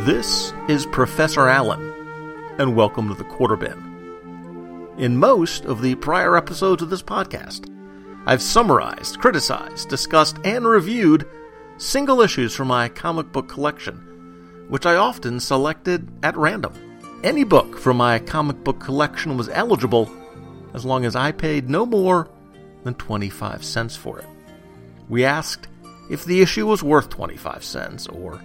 This is Professor Allen, and welcome to the Quarter Bin. In most of the prior episodes of this podcast, I've summarized, criticized, discussed, and reviewed single issues from my comic book collection, which I often selected at random. Any book from my comic book collection was eligible as long as I paid no more than 25 cents for it. We asked if the issue was worth 25 cents or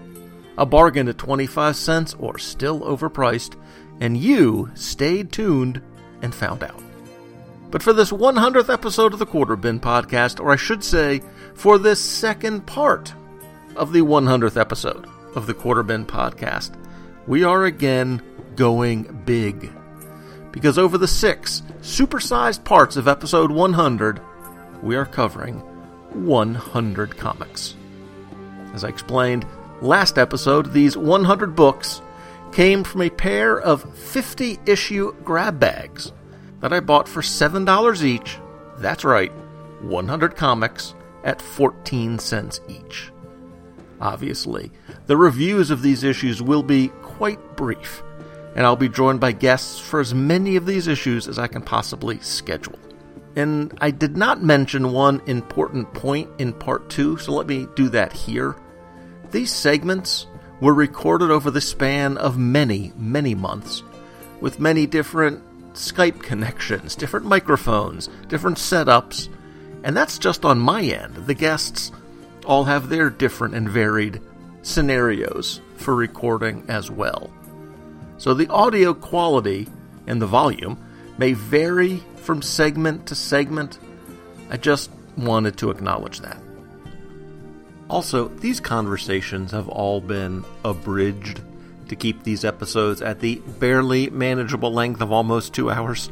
a bargain at 25 cents or still overpriced, and you stayed tuned and found out. But for this 100th episode of the Quarter Bin podcast, or I should say, for this second part of the 100th episode of the Quarter Bin podcast, we are again going big. Because over the six supersized parts of episode 100, we are covering 100 comics. As I explained, last episode, these 100 books came from a pair of 50 issue grab bags that I bought for $7 each. That's right, 100 comics at 14 cents each. Obviously, the reviews of these issues will be quite brief, and I'll be joined by guests for as many of these issues as I can possibly schedule. And I did not mention one important point in part two, so let me do that here. These segments were recorded over the span of many, many months, with many different Skype connections, different microphones, different setups, and that's just on my end. The guests all have their different and varied scenarios for recording as well. So the audio quality and the volume may vary from segment to segment. I just wanted to acknowledge that. Also, these conversations have all been abridged to keep these episodes at the barely manageable length of almost two hours.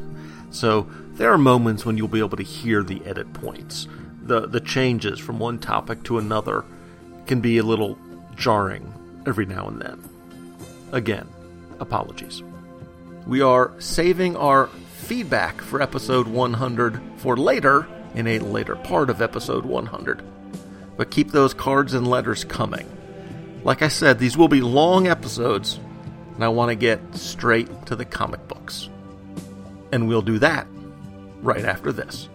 So there are moments when you'll be able to hear the edit points. The the changes from one topic to another can be a little jarring every now and then. Again, apologies. We are saving our feedback for episode 100 for later in a later part of episode 100 but keep those cards and letters coming. Like I said, these will be long episodes, and I want to get straight to the comic books. And we'll do that right after this.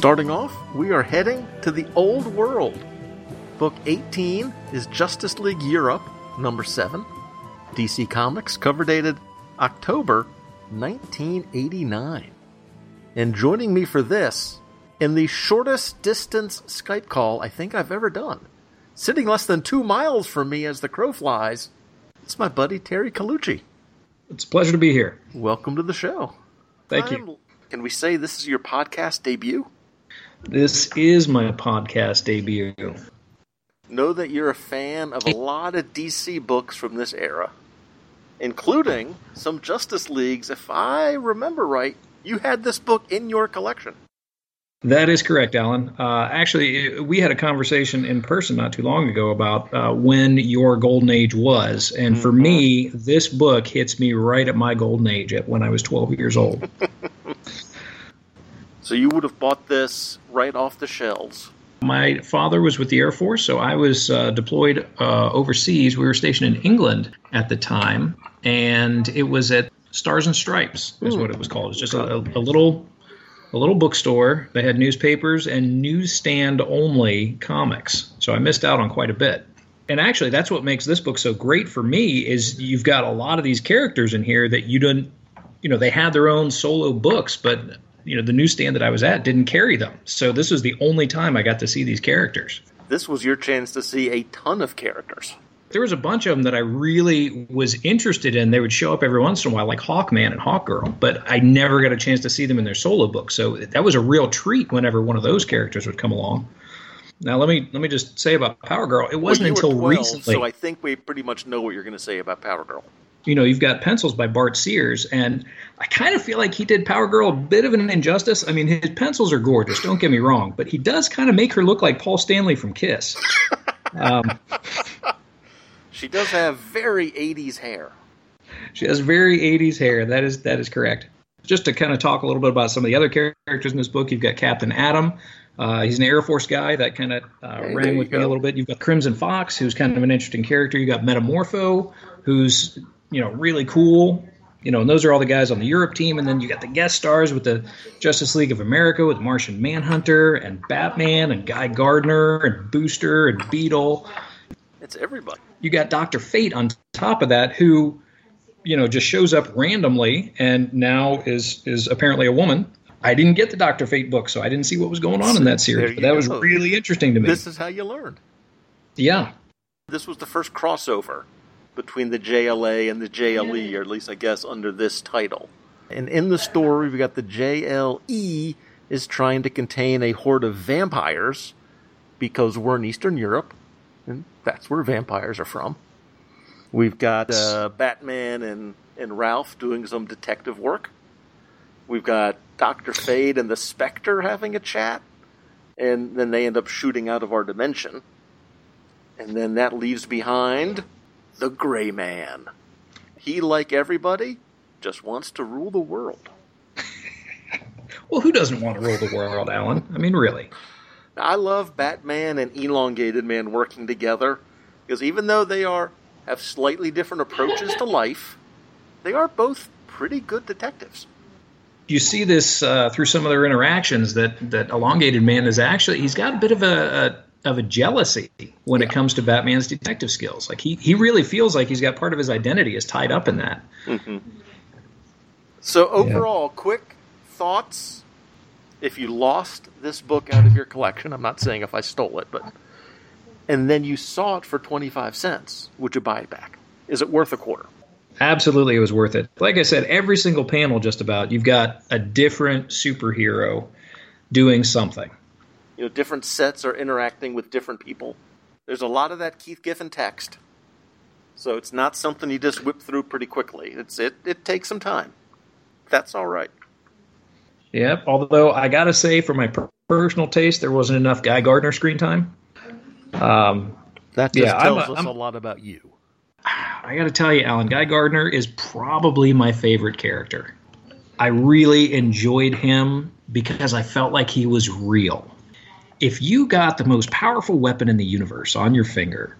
Starting off, we are heading to the old world. Book 18 is Justice League Europe, number 7. DC Comics, cover dated October 1989. And joining me for this, in the shortest distance Skype call I think I've ever done, sitting less than two miles from me as the crow flies, it's my buddy Terry Colucci. It's a pleasure to be here. Welcome to the show. Thank you. Can we say this is your podcast debut? This is my podcast debut. Know that you're a fan of a lot of DC books from this era, including some Justice Leagues. If I remember right, you had this book in your collection. That is correct, Alan. Uh, actually, we had a conversation in person not too long ago about uh, when your golden age was. And for mm-hmm. me, this book hits me right at my golden age at when I was 12 years old. So you would have bought this right off the shelves. My father was with the Air Force, so I was uh, deployed uh, overseas. We were stationed in England at the time, and it was at Stars and Stripes, is what it was called. It's just a, a little a little bookstore. They had newspapers and newsstand only comics. So I missed out on quite a bit. And actually, that's what makes this book so great for me is you've got a lot of these characters in here that you didn't, you know, they had their own solo books, but you know the newsstand that I was at didn't carry them. So this was the only time I got to see these characters. This was your chance to see a ton of characters. There was a bunch of them that I really was interested in. They would show up every once in a while, like Hawkman and Hawkgirl, but I never got a chance to see them in their solo books. So that was a real treat whenever one of those characters would come along. Now let me let me just say about Power Girl. It wasn't well, until 12, recently. So I think we pretty much know what you're going to say about Power Girl. You know, you've got pencils by Bart Sears, and I kind of feel like he did Power Girl a bit of an injustice. I mean, his pencils are gorgeous, don't get me wrong, but he does kind of make her look like Paul Stanley from Kiss. Um, she does have very 80s hair. She has very 80s hair. That is that is correct. Just to kind of talk a little bit about some of the other characters in this book, you've got Captain Atom. Uh, he's an Air Force guy that kind of uh, hey, rang with me a little bit. You've got Crimson Fox, who's kind of an interesting character. You got Metamorpho, who's you know really cool. You know, and those are all the guys on the Europe team, and then you got the guest stars with the Justice League of America with Martian Manhunter and Batman and Guy Gardner and Booster and Beetle. It's everybody. You got Doctor Fate on top of that, who you know just shows up randomly and now is is apparently a woman. I didn't get the Doctor Fate book, so I didn't see what was going on in that series. But that go. was really interesting to me. This is how you learn. Yeah. This was the first crossover between the JLA and the JLE, or at least I guess under this title. And in the story, we've got the JLE is trying to contain a horde of vampires because we're in Eastern Europe, and that's where vampires are from. We've got uh, Batman and, and Ralph doing some detective work. We've got Dr. Fate and the Spectre having a chat. And then they end up shooting out of our dimension. And then that leaves behind the Gray Man. He, like everybody, just wants to rule the world. well, who doesn't want to rule the world, Alan? I mean, really. I love Batman and Elongated Man working together because even though they are have slightly different approaches to life, they are both pretty good detectives. You see this uh, through some of their interactions that that elongated man is actually he's got a bit of a, a of a jealousy when yeah. it comes to Batman's detective skills. Like he he really feels like he's got part of his identity is tied up in that. Mm-hmm. So overall, yeah. quick thoughts. If you lost this book out of your collection, I'm not saying if I stole it, but and then you saw it for 25 cents, would you buy it back? Is it worth a quarter? Absolutely, it was worth it. Like I said, every single panel, just about, you've got a different superhero doing something. You know, different sets are interacting with different people. There's a lot of that Keith Giffen text. So it's not something you just whip through pretty quickly. It's it it takes some time. That's all right. Yep. Although I gotta say, for my personal taste, there wasn't enough Guy Gardner screen time. Um, that just yeah, tells I'm, us I'm, a lot about you. I got to tell you, Alan Guy Gardner is probably my favorite character. I really enjoyed him because I felt like he was real. If you got the most powerful weapon in the universe on your finger,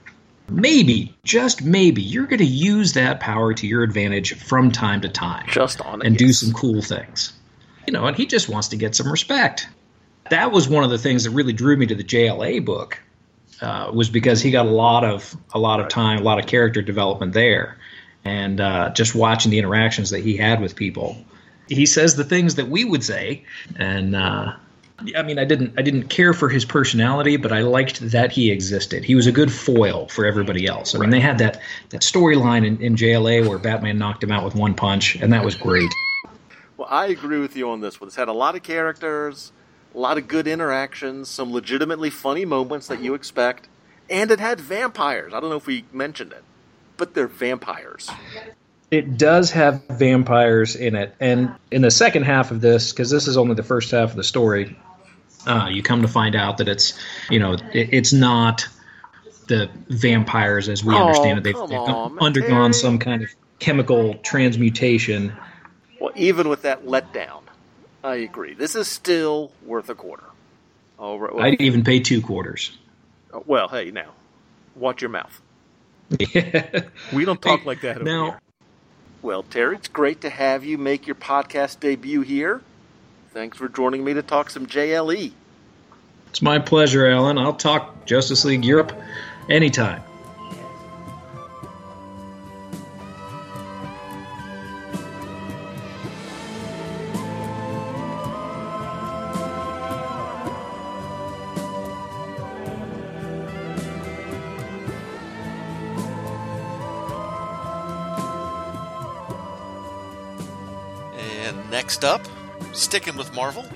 maybe, just maybe, you're going to use that power to your advantage from time to time. Just on it, and yes. do some cool things. You know, and he just wants to get some respect. That was one of the things that really drew me to the JLA book uh, was because he got a lot of a lot of time, a lot of character development there, and uh, just watching the interactions that he had with people. He says the things that we would say, and uh, I mean, I didn't I didn't care for his personality, but I liked that he existed. He was a good foil for everybody else. I mean, they had that that storyline in, in JLA where Batman knocked him out with one punch, and that was great. Well, I agree with you on this one. It's had a lot of characters a lot of good interactions, some legitimately funny moments that you expect, and it had vampires. I don't know if we mentioned it, but they're vampires. It does have vampires in it, and in the second half of this, because this is only the first half of the story, uh, you come to find out that it's, you know, it, it's not the vampires as we oh, understand it. They've, they've on, undergone some kind of chemical transmutation. Well, even with that letdown, I agree. This is still worth a quarter. All right. Well, I'd even pay two quarters. Uh, well, hey, now, watch your mouth. Yeah. We don't talk hey, like that now. Here. Well, Terry, it's great to have you make your podcast debut here. Thanks for joining me to talk some JLE. It's my pleasure, Alan. I'll talk Justice League Europe anytime. And next up, sticking with Marvel,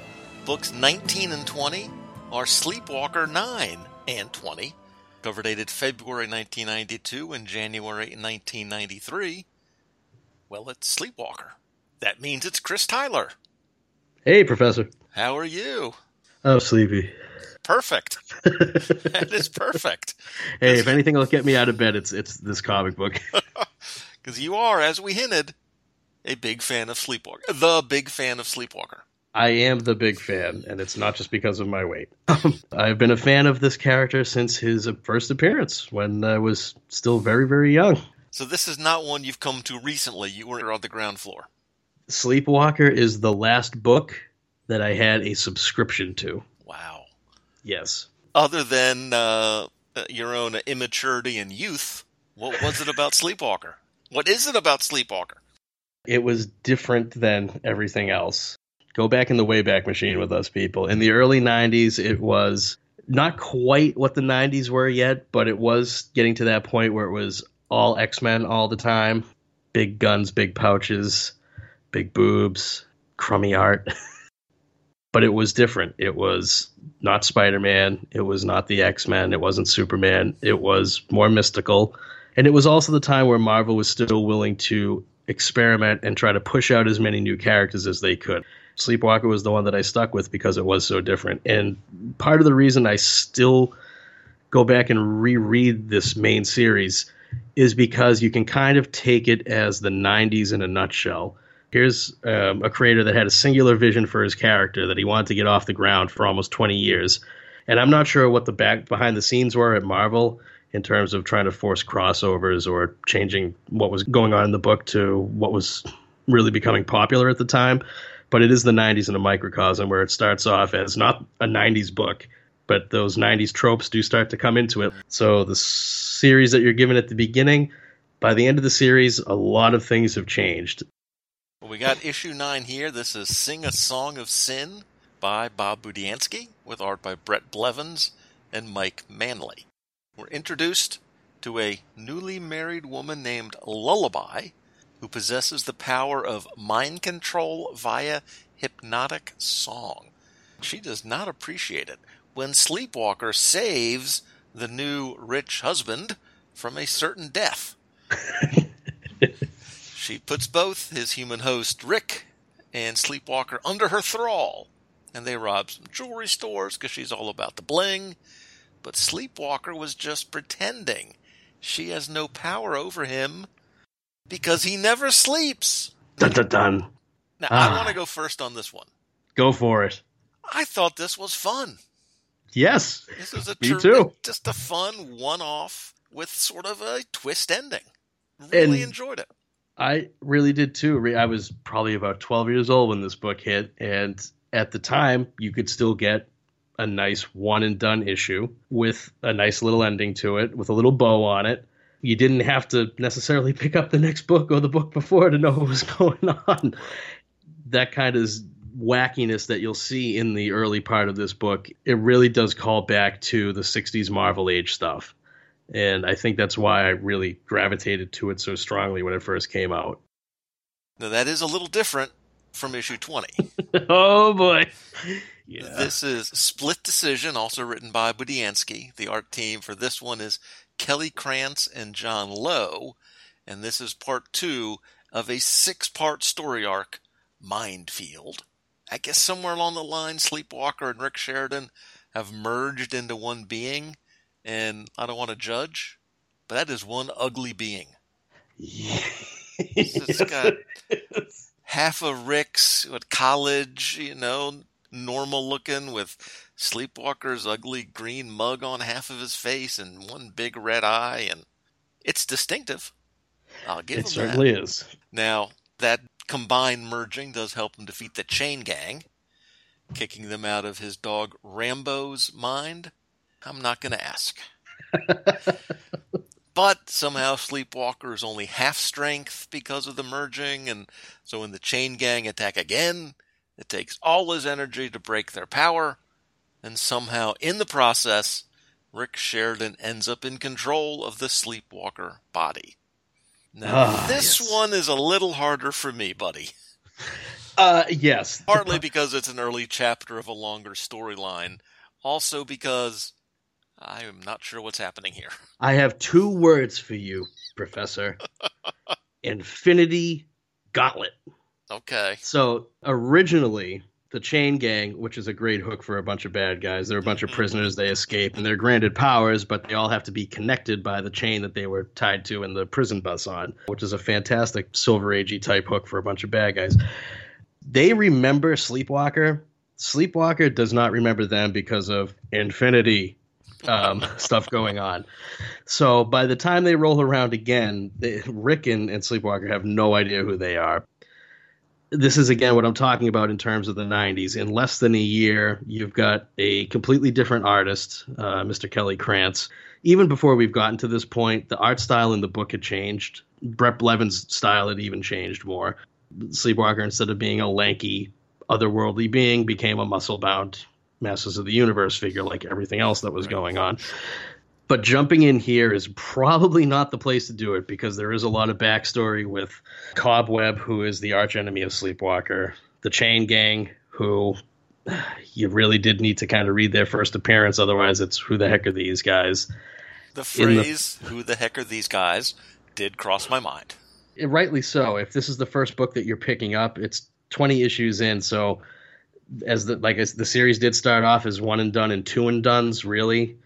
books 19 and 20 are Sleepwalker 9 and 20, cover dated February 1992 and January 1993, Well, it's Sleepwalker. That means it's Chris Tyler. Hey, Professor. How are you? I'm sleepy. Perfect. that is perfect. Hey, if anything will get me out of bed, it's it's this comic book. Because you are, as we hinted, a big fan of Sleepwalker. The big fan of Sleepwalker. I am the big fan, and it's not just because of my weight. I've been a fan of this character since his first appearance when I was still very, very young. So this is not one you've come to recently. You were on the ground floor. Sleepwalker is the last book that I had a subscription to. Wow. Yes. Other than uh, your own immaturity and youth, what was it about Sleepwalker? What is it about Sleepwalker? It was different than everything else. Go back in the Wayback Machine with us people. In the early 90s, it was not quite what the 90s were yet, but it was getting to that point where it was all X Men all the time big guns, big pouches, big boobs, crummy art. but it was different. It was not Spider Man. It was not the X Men. It wasn't Superman. It was more mystical. And it was also the time where Marvel was still willing to experiment and try to push out as many new characters as they could. Sleepwalker was the one that I stuck with because it was so different. And part of the reason I still go back and reread this main series is because you can kind of take it as the 90s in a nutshell. Here's um, a creator that had a singular vision for his character that he wanted to get off the ground for almost 20 years. And I'm not sure what the back behind the scenes were at Marvel in terms of trying to force crossovers or changing what was going on in the book to what was really becoming popular at the time. But it is the 90s in a microcosm where it starts off as not a 90s book, but those 90s tropes do start to come into it. So the series that you're given at the beginning, by the end of the series, a lot of things have changed. Well, we got issue nine here. This is Sing a Song of Sin by Bob Budiansky with art by Bret Blevins and Mike Manley. We're introduced to a newly married woman named Lullaby who possesses the power of mind control via hypnotic song. She does not appreciate it when Sleepwalker saves the new rich husband from a certain death. she puts both his human host Rick and Sleepwalker under her thrall, and they rob some jewelry stores because she's all about the bling. But Sleepwalker was just pretending. She has no power over him because he never sleeps. Dun dun dun. Now, ah. I want to go first on this one. Go for it. I thought this was fun. Yes. This was a me ter- too. Just a fun one-off with sort of a twist ending. Really and enjoyed it. I really did too. I was probably about 12 years old when this book hit, and at the time, you could still get a nice one and done issue with a nice little ending to it, with a little bow on it. You didn't have to necessarily pick up the next book or the book before to know what was going on. That kind of wackiness that you'll see in the early part of this book, it really does call back to the 60s Marvel Age stuff. And I think that's why I really gravitated to it so strongly when it first came out. Now, that is a little different from issue 20. oh, boy. Yeah. This is Split Decision, also written by Budiansky. The art team for this one is Kelly Krantz and John Lowe. And this is part two of a six part story arc, Mindfield. I guess somewhere along the line, Sleepwalker and Rick Sheridan have merged into one being. And I don't want to judge, but that is one ugly being. Yeah. it's got half of Rick's at college, you know, normal looking with Sleepwalker's ugly green mug on half of his face and one big red eye, and it's distinctive. I'll give it him certainly that. is. Now that combined merging does help him defeat the Chain Gang, kicking them out of his dog Rambo's mind. I'm not going to ask. but somehow Sleepwalker is only half strength because of the merging, and so when the Chain Gang attack again, it takes all his energy to break their power, and somehow in the process, Rick Sheridan ends up in control of the Sleepwalker body. Now, oh, this yes. one is a little harder for me, buddy. Uh, yes. Partly because it's an early chapter of a longer storyline, also because I am not sure what's happening here. I have two words for you, Professor Infinity Gauntlet. Okay. So originally, the Chain Gang, which is a great hook for a bunch of bad guys, they're a bunch of prisoners. They escape and they're granted powers, but they all have to be connected by the chain that they were tied to in the prison bus on, which is a fantastic Silver Agey type hook for a bunch of bad guys. They remember Sleepwalker. Sleepwalker does not remember them because of Infinity um, stuff going on. So by the time they roll around again, they, Rick and, and Sleepwalker have no idea who they are. This is again what I'm talking about in terms of the 90s. In less than a year, you've got a completely different artist, uh, Mr. Kelly Krantz. Even before we've gotten to this point, the art style in the book had changed. Bret Blevins' style had even changed more. Sleepwalker, instead of being a lanky, otherworldly being, became a muscle bound Masters of the Universe figure like everything else that was going on. But jumping in here is probably not the place to do it because there is a lot of backstory with Cobweb, who is the archenemy of Sleepwalker, the Chain Gang, who you really did need to kind of read their first appearance, otherwise, it's who the heck are these guys? The phrase, the, who the heck are these guys, did cross my mind. Rightly so. If this is the first book that you're picking up, it's 20 issues in, so as the like as the series did start off as one and done and two and duns really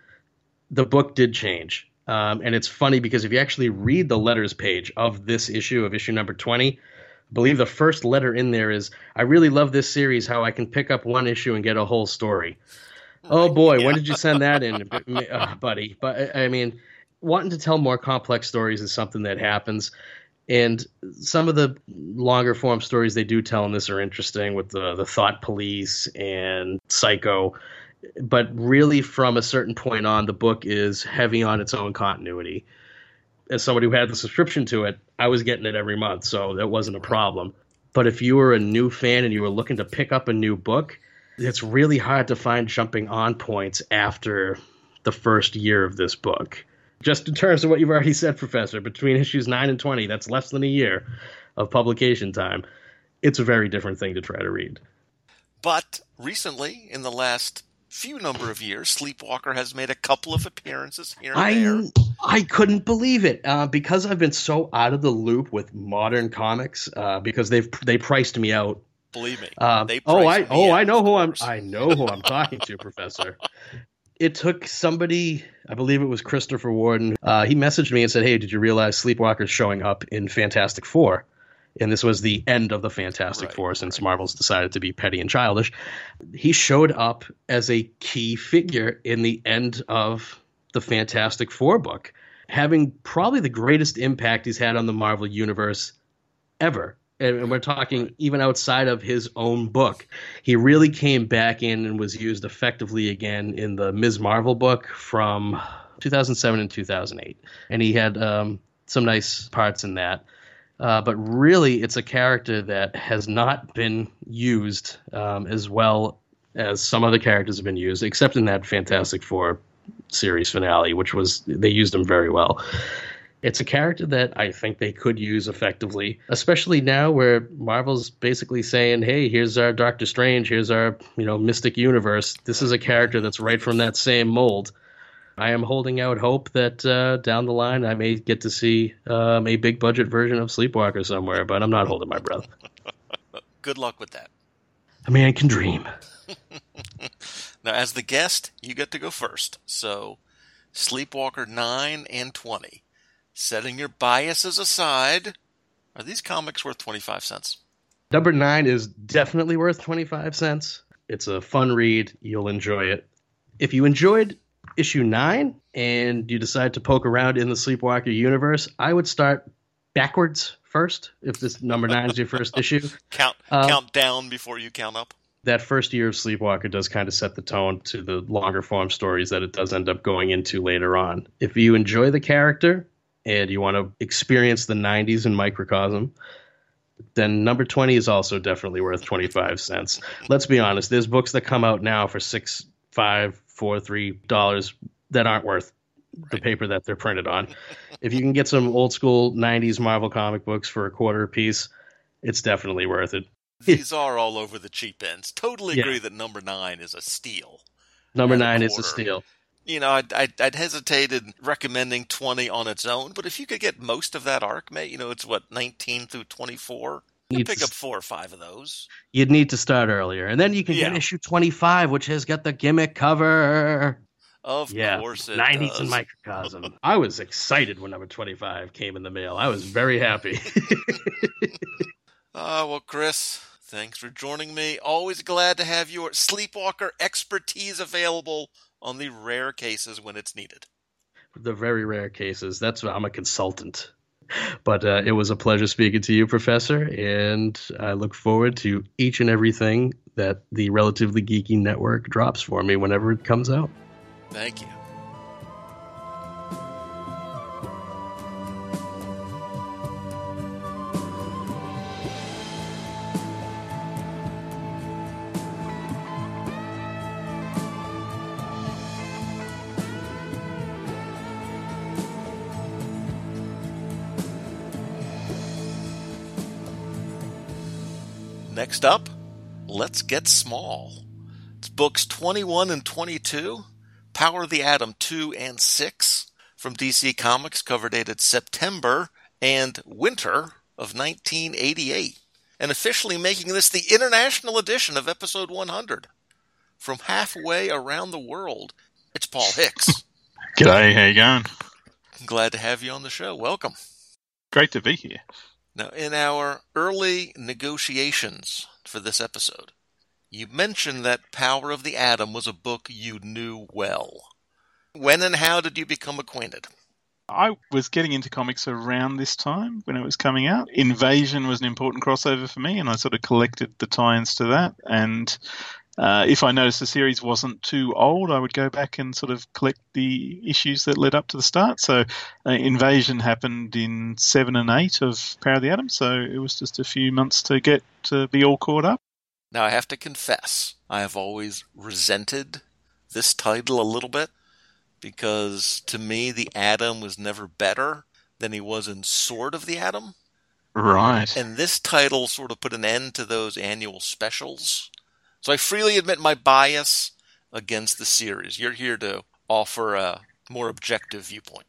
the book did change. Um, and it's funny because if you actually read the letters page of this issue of issue number 20 I believe the first letter in there is i really love this series how i can pick up one issue and get a whole story. Oh boy yeah. when did you send that in oh, buddy? But i mean wanting to tell more complex stories is something that happens. And some of the longer form stories they do tell in this are interesting with the the thought police and psycho but really from a certain point on the book is heavy on its own continuity as somebody who had the subscription to it i was getting it every month so that wasn't a problem but if you were a new fan and you were looking to pick up a new book it's really hard to find jumping on points after the first year of this book just in terms of what you've already said, Professor, between issues 9 and 20, that's less than a year of publication time. It's a very different thing to try to read. But recently, in the last few number of years, Sleepwalker has made a couple of appearances here and I, there. I couldn't believe it uh, because I've been so out of the loop with modern comics uh, because they've they priced me out. Believe me, uh, they oh I oh. I know who I'm I know who I'm talking to, Professor it took somebody, I believe it was Christopher Warden. Uh, he messaged me and said, "Hey, did you realize Sleepwalker's showing up in Fantastic Four? And this was the end of the Fantastic right, Four since right. Marvel's decided to be petty and childish. He showed up as a key figure in the end of the Fantastic Four book, having probably the greatest impact he's had on the Marvel universe ever and we're talking even outside of his own book. He really came back in and was used effectively again in the Ms. Marvel book from 2007 and 2008. And he had um, some nice parts in that. Uh, but really, it's a character that has not been used um, as well as some other characters have been used, except in that Fantastic Four series finale, which was they used him very well. It's a character that I think they could use effectively, especially now where Marvel's basically saying, "Hey, here's our Doctor Strange, here's our, you know, Mystic Universe. This is a character that's right from that same mold." I am holding out hope that uh, down the line I may get to see um, a big budget version of Sleepwalker somewhere, but I'm not holding my breath. Good luck with that. A man can dream. now, as the guest, you get to go first. So, Sleepwalker 9 and 20 setting your biases aside, are these comics worth 25 cents? Number nine is definitely worth 25 cents. It's a fun read. You'll enjoy it. If you enjoyed issue nine and you decide to poke around in the Sleepwalker universe, I would start backwards first if this number nine is your first issue. Count uh, count down before you count up. That first year of Sleepwalker does kind of set the tone to the longer form stories that it does end up going into later on. If you enjoy the character, and you want to experience the 90s in microcosm, then number 20 is also definitely worth 25 cents. Let's be honest, there's books that come out now for six, five, four, three dollars that aren't worth right. the paper that they're printed on. if you can get some old school 90s Marvel comic books for a quarter a piece, it's definitely worth it. These are all over the cheap ends. Totally yeah. agree that number nine is a steal. Number nine is a steal you know, I'd, I'd, I'd, hesitated recommending 20 on its own, but if you could get most of that arc, mate, you know, it's what, 19 through 24? You You'd pick up four or five of those. You'd need to start earlier, and then you can get Yeah. issue twenty-five, which has got the gimmick cover. Of yeah, course nineties does. in microcosm. I was excited when number twenty-five came in the mail. I was very happy. Ah, well, Chris, thanks for joining me. Always glad to have your sleepwalker expertise available on the rare cases when it's needed. the very rare cases. That's why I'm a consultant. But uh, it was a pleasure speaking to you, Professor, and I look forward to each and everything that the Relatively Geeky Network drops for me whenever it comes out. Thank you. Next up, Let's Get Small. It's books 21 and 22, Power of the Atom 2 and 6 from DC Comics, cover dated September and winter of 1988, and officially making this the international edition of episode 100. From halfway around the world, it's Paul Hicks. G'day, how you going? Glad to have you on the show. Welcome. Great to be here. Now, in our early negotiations for this episode, you mentioned that Power of the Atom was a book you knew well. When and how did you become acquainted? I was getting into comics around this time when it was coming out. Invasion was an important crossover for me, and I sort of collected the tie-ins to that. And uh, if I noticed the series wasn't too old, I would go back and sort of collect the issues that led up to the start. So, uh, Invasion happened in seven and eight of Power of the Atom, so it was just a few months to get to be all caught up. Now, I have to confess, I have always resented this title a little bit because to me, the Atom was never better than he was in Sword of the Atom. Right. And this title sort of put an end to those annual specials. So I freely admit my bias against the series. You're here to offer a more objective viewpoint.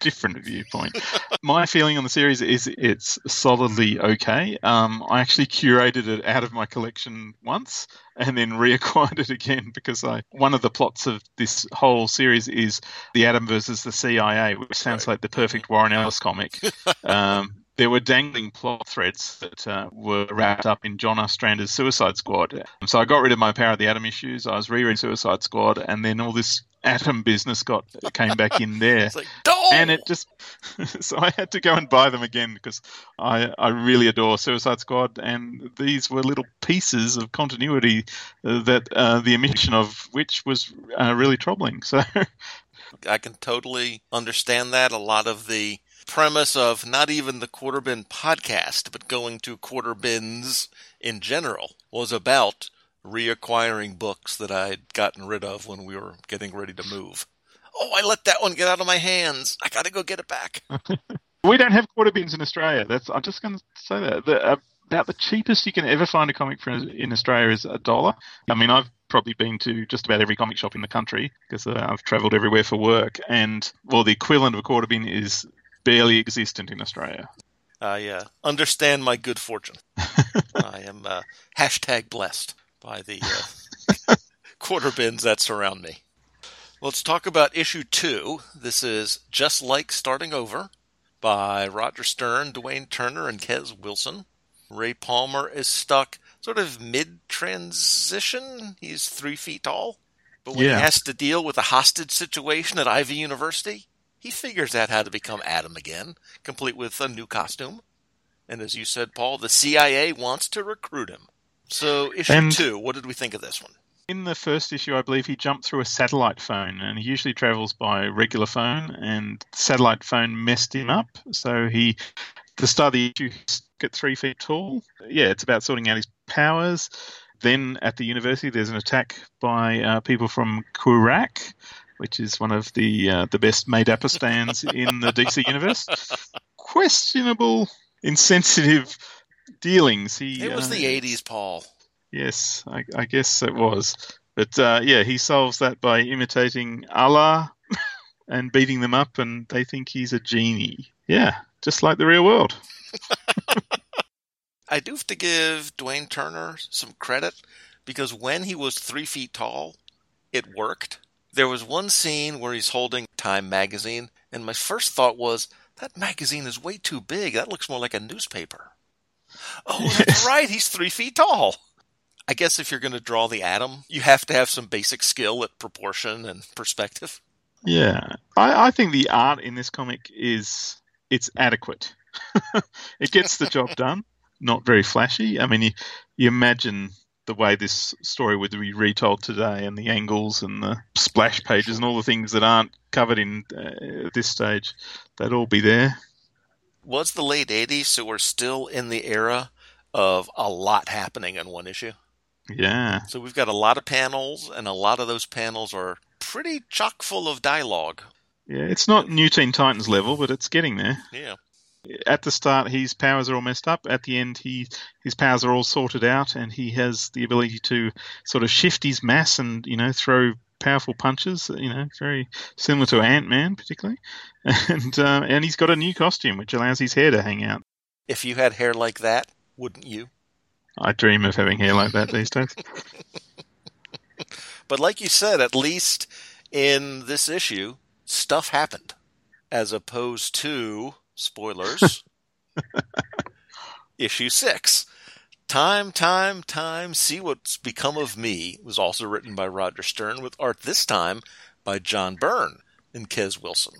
different viewpoint. My feeling on the series is it's solidly okay. Um, I actually curated it out of my collection once and then reacquired it again because I one of the plots of this whole series is the Atom versus the CIA, which sounds Right. like the perfect Warren Ellis comic. um, there were dangling plot threads that uh, were wrapped up in John Ostrander's Suicide Squad. So I got rid of my Power of the Atom issues. I was rereading Suicide Squad, and then all this Atom business got came back in there It's like, and it just so I had to go and buy them again because I I really adore Suicide Squad and these were little pieces of continuity uh, that uh, the omission of which was uh, really troubling. So I can totally understand that. A lot of the premise of not even the Quarter Bin podcast, but going to Quarter Bins in general was about reacquiring books that I'd gotten rid of when we were getting ready to move. Oh, I let that one get out of my hands. I got to go get it back. we don't have quarter bins in Australia. That's I'm just going to say that the, uh, about the cheapest you can ever find a comic in Australia is a dollar. I mean I've probably been to just about every comic shop in the country because uh, I've travelled everywhere for work, and well the equivalent of a quarter bin is barely existent in Australia. I uh, understand my good fortune. I am uh, hashtag blessed by the uh, quarter bins that surround me. Let's talk about issue two. This is Just Like Starting Over by Roger Stern, Dwayne Turner, and Kez Wilson. Ray Palmer is stuck sort of mid transition. He's three feet tall. But when Yeah. he has to deal with a hostage situation at Ivy University, he figures out how to become Atom again, complete with a new costume. And as you said, Paul, the CIA wants to recruit him. So, issue And- two, what did we think of this one? In the first issue, I believe he jumped through a satellite phone, and he usually travels by regular phone, and satellite phone messed him up. So he, the start of the issue, he's at three feet tall. Yeah, it's about sorting out his powers. Then at the university, there's an attack by uh, people from Qurac, which is one of the uh, the best made apostans in the DC universe. Questionable, insensitive dealings. He It was uh, the 80s, Paul. Yes, I, I guess it was. But uh, yeah, he solves that by imitating Allah and beating them up, and they think he's a genie. Yeah, just like the real world. I do have to give Dwayne Turner some credit because when he was three feet tall, it worked. There was one scene where he's holding Time magazine, and my first thought was, that magazine is way too big. That looks more like a newspaper. Oh, that's right. He's three feet tall. I guess if you're going to draw the atom, you have to have some basic skill at proportion and perspective. Yeah, I, I think the art in this comic is it's adequate. it gets the job done. Not very flashy. I mean, you, you imagine the way this story would be retold today, and the angles and the splash pages and all the things that aren't covered in uh, this stage, they'd all be there. Was the late '80s, so we're still in the era of a lot happening in one issue. Yeah. So we've got a lot of panels, and a lot of those panels are pretty chock full of dialogue. Yeah, it's not New Teen Titans level, but it's getting there. Yeah. At the start, his powers are all messed up. At the end, he his powers are all sorted out, and he has the ability to sort of shift his mass and you know throw powerful punches. You know, very similar to Ant Man, particularly. And uh, and he's got a new costume which allows his hair to hang out. If you had hair like that, wouldn't you? I dream of having hair like that these days. But like you said, at least in this issue, stuff happened, as opposed to spoilers. issue six. Time, time, time, see what's become of me was also written by Roger Stern with art this time by John Byrne and Kez Wilson.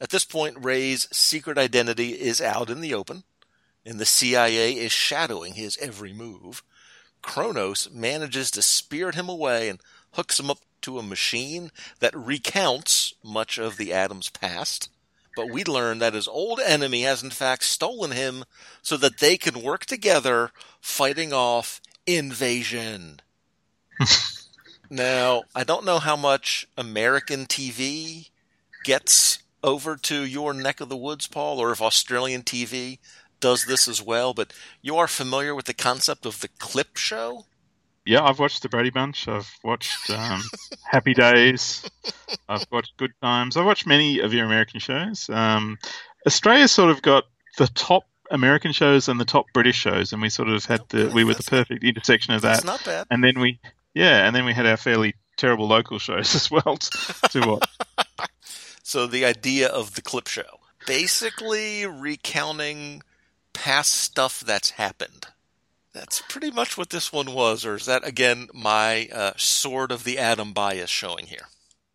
At this point, Ray's secret identity is out in the open, and the CIA is shadowing his every move. Chronos manages to spirit him away and hooks him up to a machine that recounts much of the Atom's past. But we learn that his old enemy has in fact stolen him so that they can work together fighting off invasion. now, I don't know how much American TV gets over to your neck of the woods, Paul, or if Australian TV does this as well, but you are familiar with the concept of the clip show? Yeah, I've watched the Brady Bunch. I've watched um, Happy Days. I've watched Good Times. I've watched many of your American shows. Um, Australia's sort of got the top American shows and the top British shows, and we sort of had the we were the perfect intersection of that. Not bad. And then we, yeah, and then we had our fairly terrible local shows as well to, to watch. So the idea of the clip show, basically recounting past stuff that's happened. That's pretty much what this one was, or is that again my uh, sword of the atom bias showing here?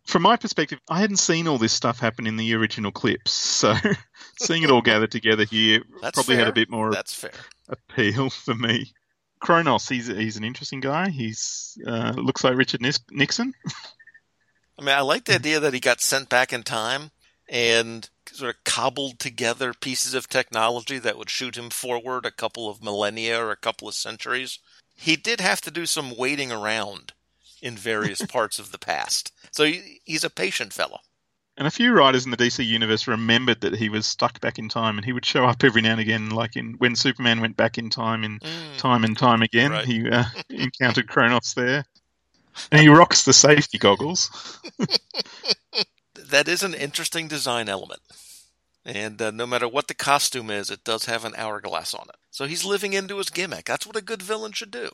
From my perspective, I hadn't seen all this stuff happen in the original clips, so seeing it all gathered together here That's probably fair. had a bit more That's fair. appeal for me. Chronos, he's he's an interesting guy. He's uh, looks like Richard Nis- Nixon. I mean, I like the idea that he got sent back in time and sort of cobbled together pieces of technology that would shoot him forward a couple of millennia or a couple of centuries. He did have to do some waiting around in various parts of the past. So he, he's a patient fellow. And a few writers in the DC universe remembered that he was stuck back in time, and he would show up every now and again, like in when Superman went back in time, in Mm. time and time again. Right. He uh, encountered Chronos there, and he rocks the safety goggles. That is an interesting design element. And uh, no matter what the costume is, it does have an hourglass on it. So he's living into his gimmick. That's what a good villain should do.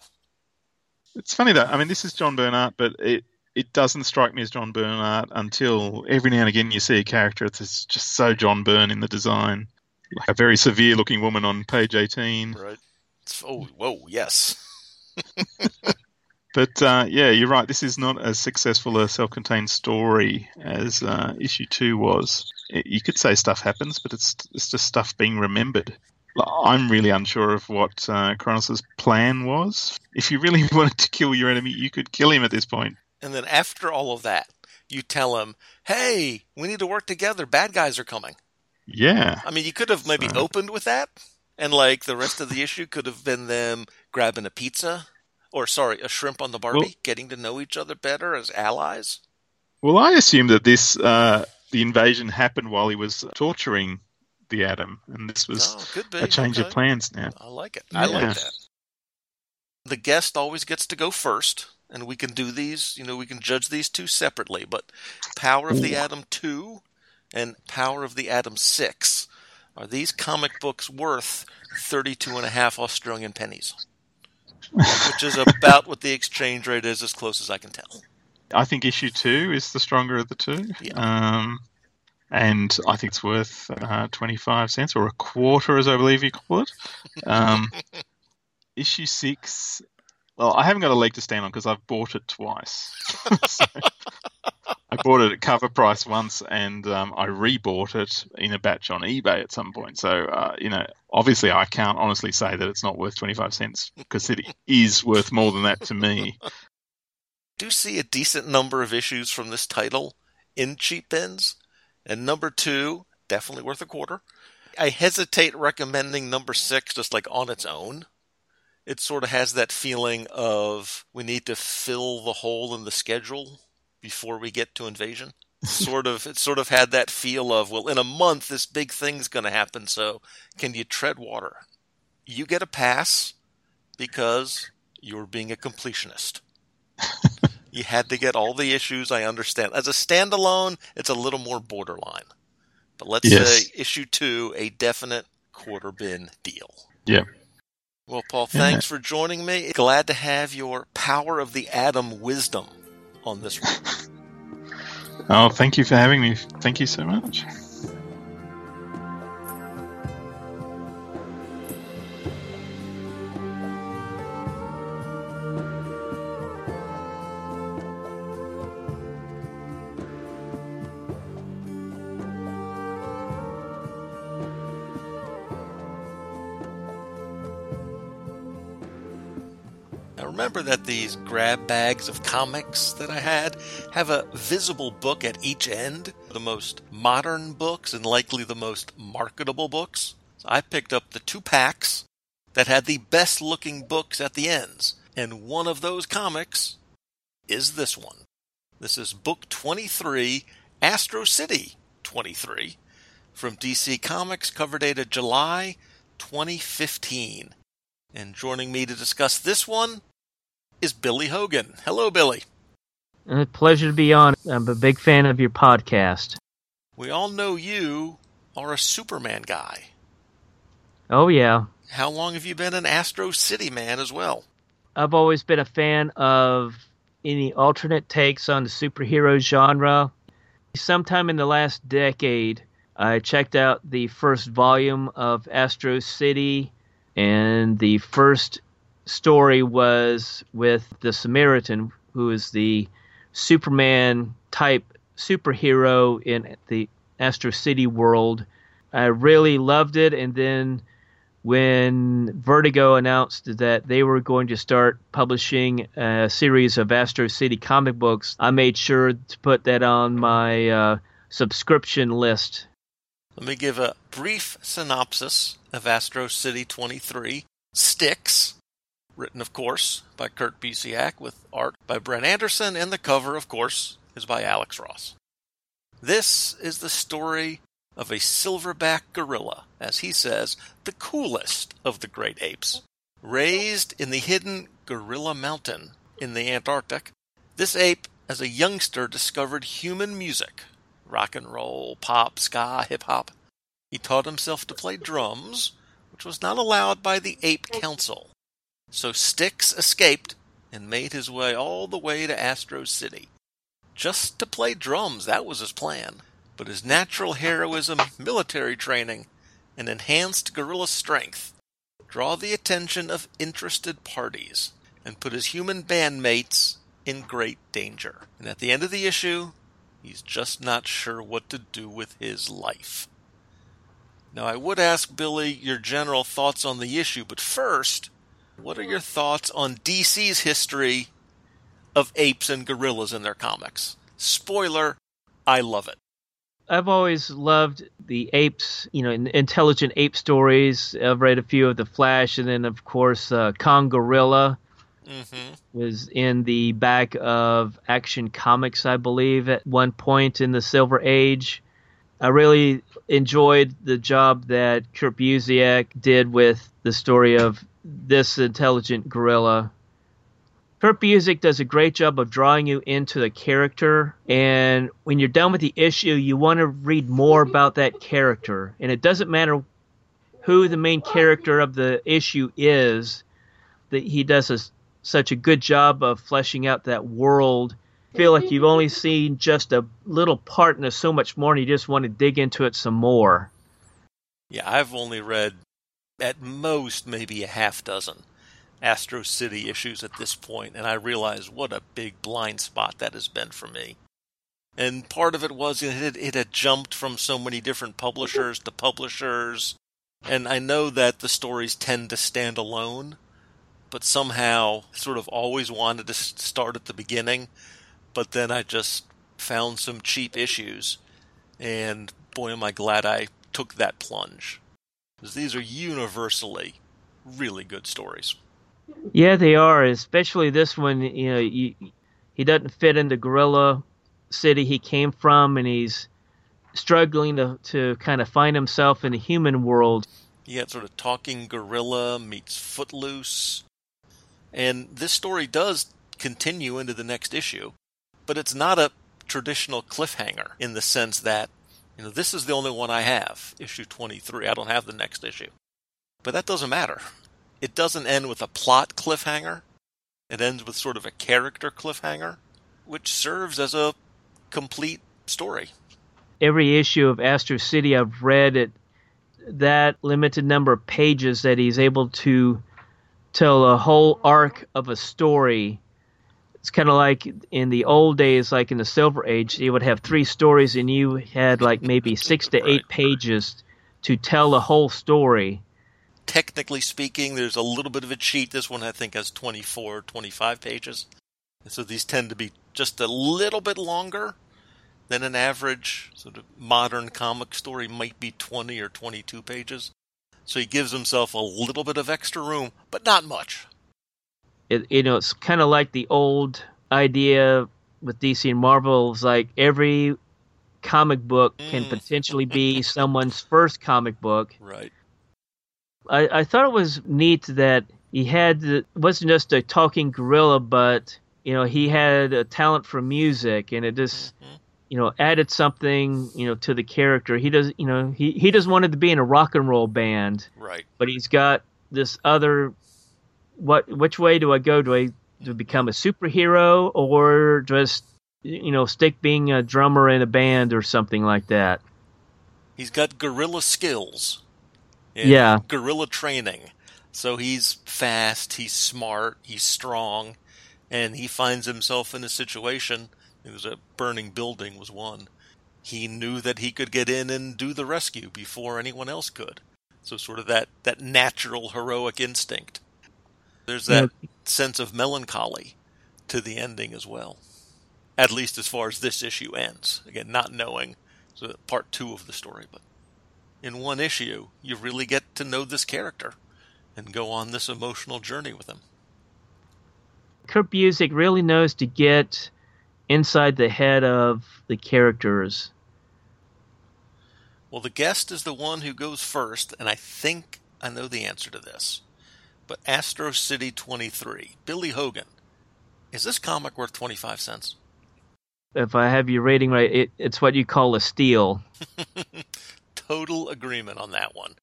It's funny though. I mean, this is John Byrne but it it doesn't strike me as John Byrne until every now and again you see a character that's just so John Byrne in the design, like a very severe-looking woman on page eighteen. Right. It's- oh, whoa, yes. But uh, yeah, you're right. This is not as successful a self-contained story as uh, issue two was. It, you could say stuff happens, but it's it's just stuff being remembered. I'm really unsure of what uh, Chronos' plan was. If you really wanted to kill your enemy, you could kill him at this point. And then after all of that, you tell him, hey, we need to work together. Bad guys are coming. Yeah, I mean, you could have maybe So- opened with that, and like the rest of the issue could have been them grabbing a pizza, or sorry, a shrimp on the Barbie, Well- getting to know each other better as allies. Well, I assume that this uh, the invasion happened while he was torturing the Atom, and this was oh, a change okay. of plans now. I like it. I like that. The guest always gets to go first, and we can do these, you know, we can judge these two separately, but Power of the Ooh. Atom 2 and Power of the Atom 6 are these comic books worth 32 and a half Australian pennies, which is about what the exchange rate is, as close as I can tell. I think issue two is the stronger of the two. Yeah. Um, and I think it's worth uh, 25 cents or a quarter, as I believe you call it. Um, issue six, well, I haven't got a leg to stand on because I've bought it twice. so, I bought it at cover price once and um, I rebought it in a batch on eBay at some point. So, uh, you know, obviously I can't honestly say that it's not worth 25 cents because it is worth more than that to me. Do see a decent number of issues from this title in cheap bins. And number two, definitely worth a quarter. I hesitate recommending number six just like on its own. It sort of has that feeling of we need to fill the hole in the schedule before we get to invasion. sort of it sort of had that feel of well in a month this big thing's going to happen so can you tread water you get a pass because you're being a completionist you had to get all the issues i understand as a standalone it's a little more borderline but let's Yes. say issue 2 a definite quarter bin deal Yeah. well paul Yeah. Uh, thanks for joining me glad to have your power of the atom wisdom on this one Oh, thank you for having me. Thank you so much. Remember that these grab bags of comics that I had have a visible book at each end, the most modern books and likely the most marketable books. So I picked up the two packs that had the best looking books at the ends, and one of those comics is this one. This is book 23, Astro City 23, from DC Comics, cover dated July 2015. And joining me to discuss this one is Billy Hogan. Hello, Billy. A pleasure to be on. I'm a big fan of your podcast. We all know you are a Superman guy. Oh, yeah. How long have you been an Astro City man as well? I've always been a fan of any alternate takes on the superhero genre. Sometime in the last decade, I checked out the first volume of Astro City, and the first story was with the Samaritan, who is the Superman type superhero in the Astro City world. I really loved it, and then when Vertigo announced that they were going to start publishing a series of Astro City comic books, I made sure to put that on my uh, subscription list. Let me give a brief synopsis of Astro City 23 Sticks, written, of course, by Kurt Busiek, with art by Brent Anderson, and the cover, of course, is by Alex Ross. This is the story of a silverback gorilla, as he says, the coolest of the great apes. Raised in the hidden Gorilla Mountain in the Antarctic, this ape, as a youngster, discovered human music rock and roll, pop, ska, hip hop. He taught himself to play drums, which was not allowed by the Ape Council. So Sticks escaped and made his way all the way to Astro City. Just to play drums, that was his plan. But his natural heroism, military training, and enhanced gorilla strength draw the attention of interested parties and put his human bandmates in great danger. And at the end of the issue, he's just not sure what to do with his life. Now, I would ask Billy your general thoughts on the issue, but first, what are your thoughts on DC's history of apes and gorillas in their comics? Spoiler, I love it. I've always loved the apes, you know, intelligent ape stories. I've read a few of the Flash, and then of course, uh, Congorilla hmm was in the back of Action Comics, I believe, at one point in the Silver Age. I really enjoyed the job that Kurt Busiek did with the story of this intelligent gorilla. Kurt Busiek does a great job of drawing you into the character, and when you're done with the issue, you want to read more about that character. And it doesn't matter who the main character of the issue is, that he does a, such a good job of fleshing out that world. Feel like you've only seen just a little part and there's so much more, and you just want to dig into it some more. Yeah, I've only read at most maybe a half dozen Astro City issues at this point, and I realize what a big blind spot that has been for me. And part of it was it had, it had jumped from so many different publishers to publishers, and I know that the stories tend to stand alone, but somehow sort of always wanted to start at the beginning, but then I just found some cheap issues, and boy, am I glad I took that plunge. Because these are universally really good stories. Yeah, they are, especially this one. You know, you, he doesn't fit into Gorilla City he came from, and he's struggling to to kind of find himself in the human world. He had sort of talking gorilla meets Footloose, and this story does continue into the next issue, but it's not a traditional cliffhanger in the sense that you know this is the only one I have, issue 23. I don't have the next issue. But that doesn't matter it doesn't end with a plot cliffhanger. It ends with sort of a character cliffhanger, which serves as a complete story. Every issue of Astro City I've read it that limited number of pages that he's able to tell a whole arc of a story. It's kind of like in the old days, like in the Silver Age, you would have three stories and you had like maybe six to eight pages to tell a whole story technically speaking, there's a little bit of a cheat. This one, I think, has 24, 25 pages. And so these tend to be just a little bit longer than an average sort of modern comic story might be 20 or 22 pages. So he gives himself a little bit of extra room, but not much. It, you know, it's kind of like the old idea with DC and Marvel. It's like every comic book can mm. potentially be someone's first comic book. Right. I, I thought it was neat that he had it wasn't just a talking gorilla, but you know he had a talent for music, and it just mm-hmm. you know added something you know to the character. He does you know he he just wanted to be in a rock and roll band, right? But he's got this other. What which way do I go? Do I do become a superhero or just you know stick being a drummer in a band or something like that? He's got gorilla skills yeah. Gorilla training. So he's fast, he's smart, he's strong, and he finds himself in a situation. It was a burning building was one. He knew that he could get in and do the rescue before anyone else could. So sort of that, that natural heroic instinct. There's that yeah. sense of melancholy to the ending as well. At least as far as this issue ends. Again, not knowing so part two of the story, but in one issue, you really get to know this character and go on this emotional journey with him. Kurt Busiek really knows to get inside the head of the characters. Well, the guest is the one who goes first, and I think I know the answer to this. But Astro City 23, Billy Hogan. Is this comic worth 25 cents? If I have your rating right, it, it's what you call a steal. total agreement on that one.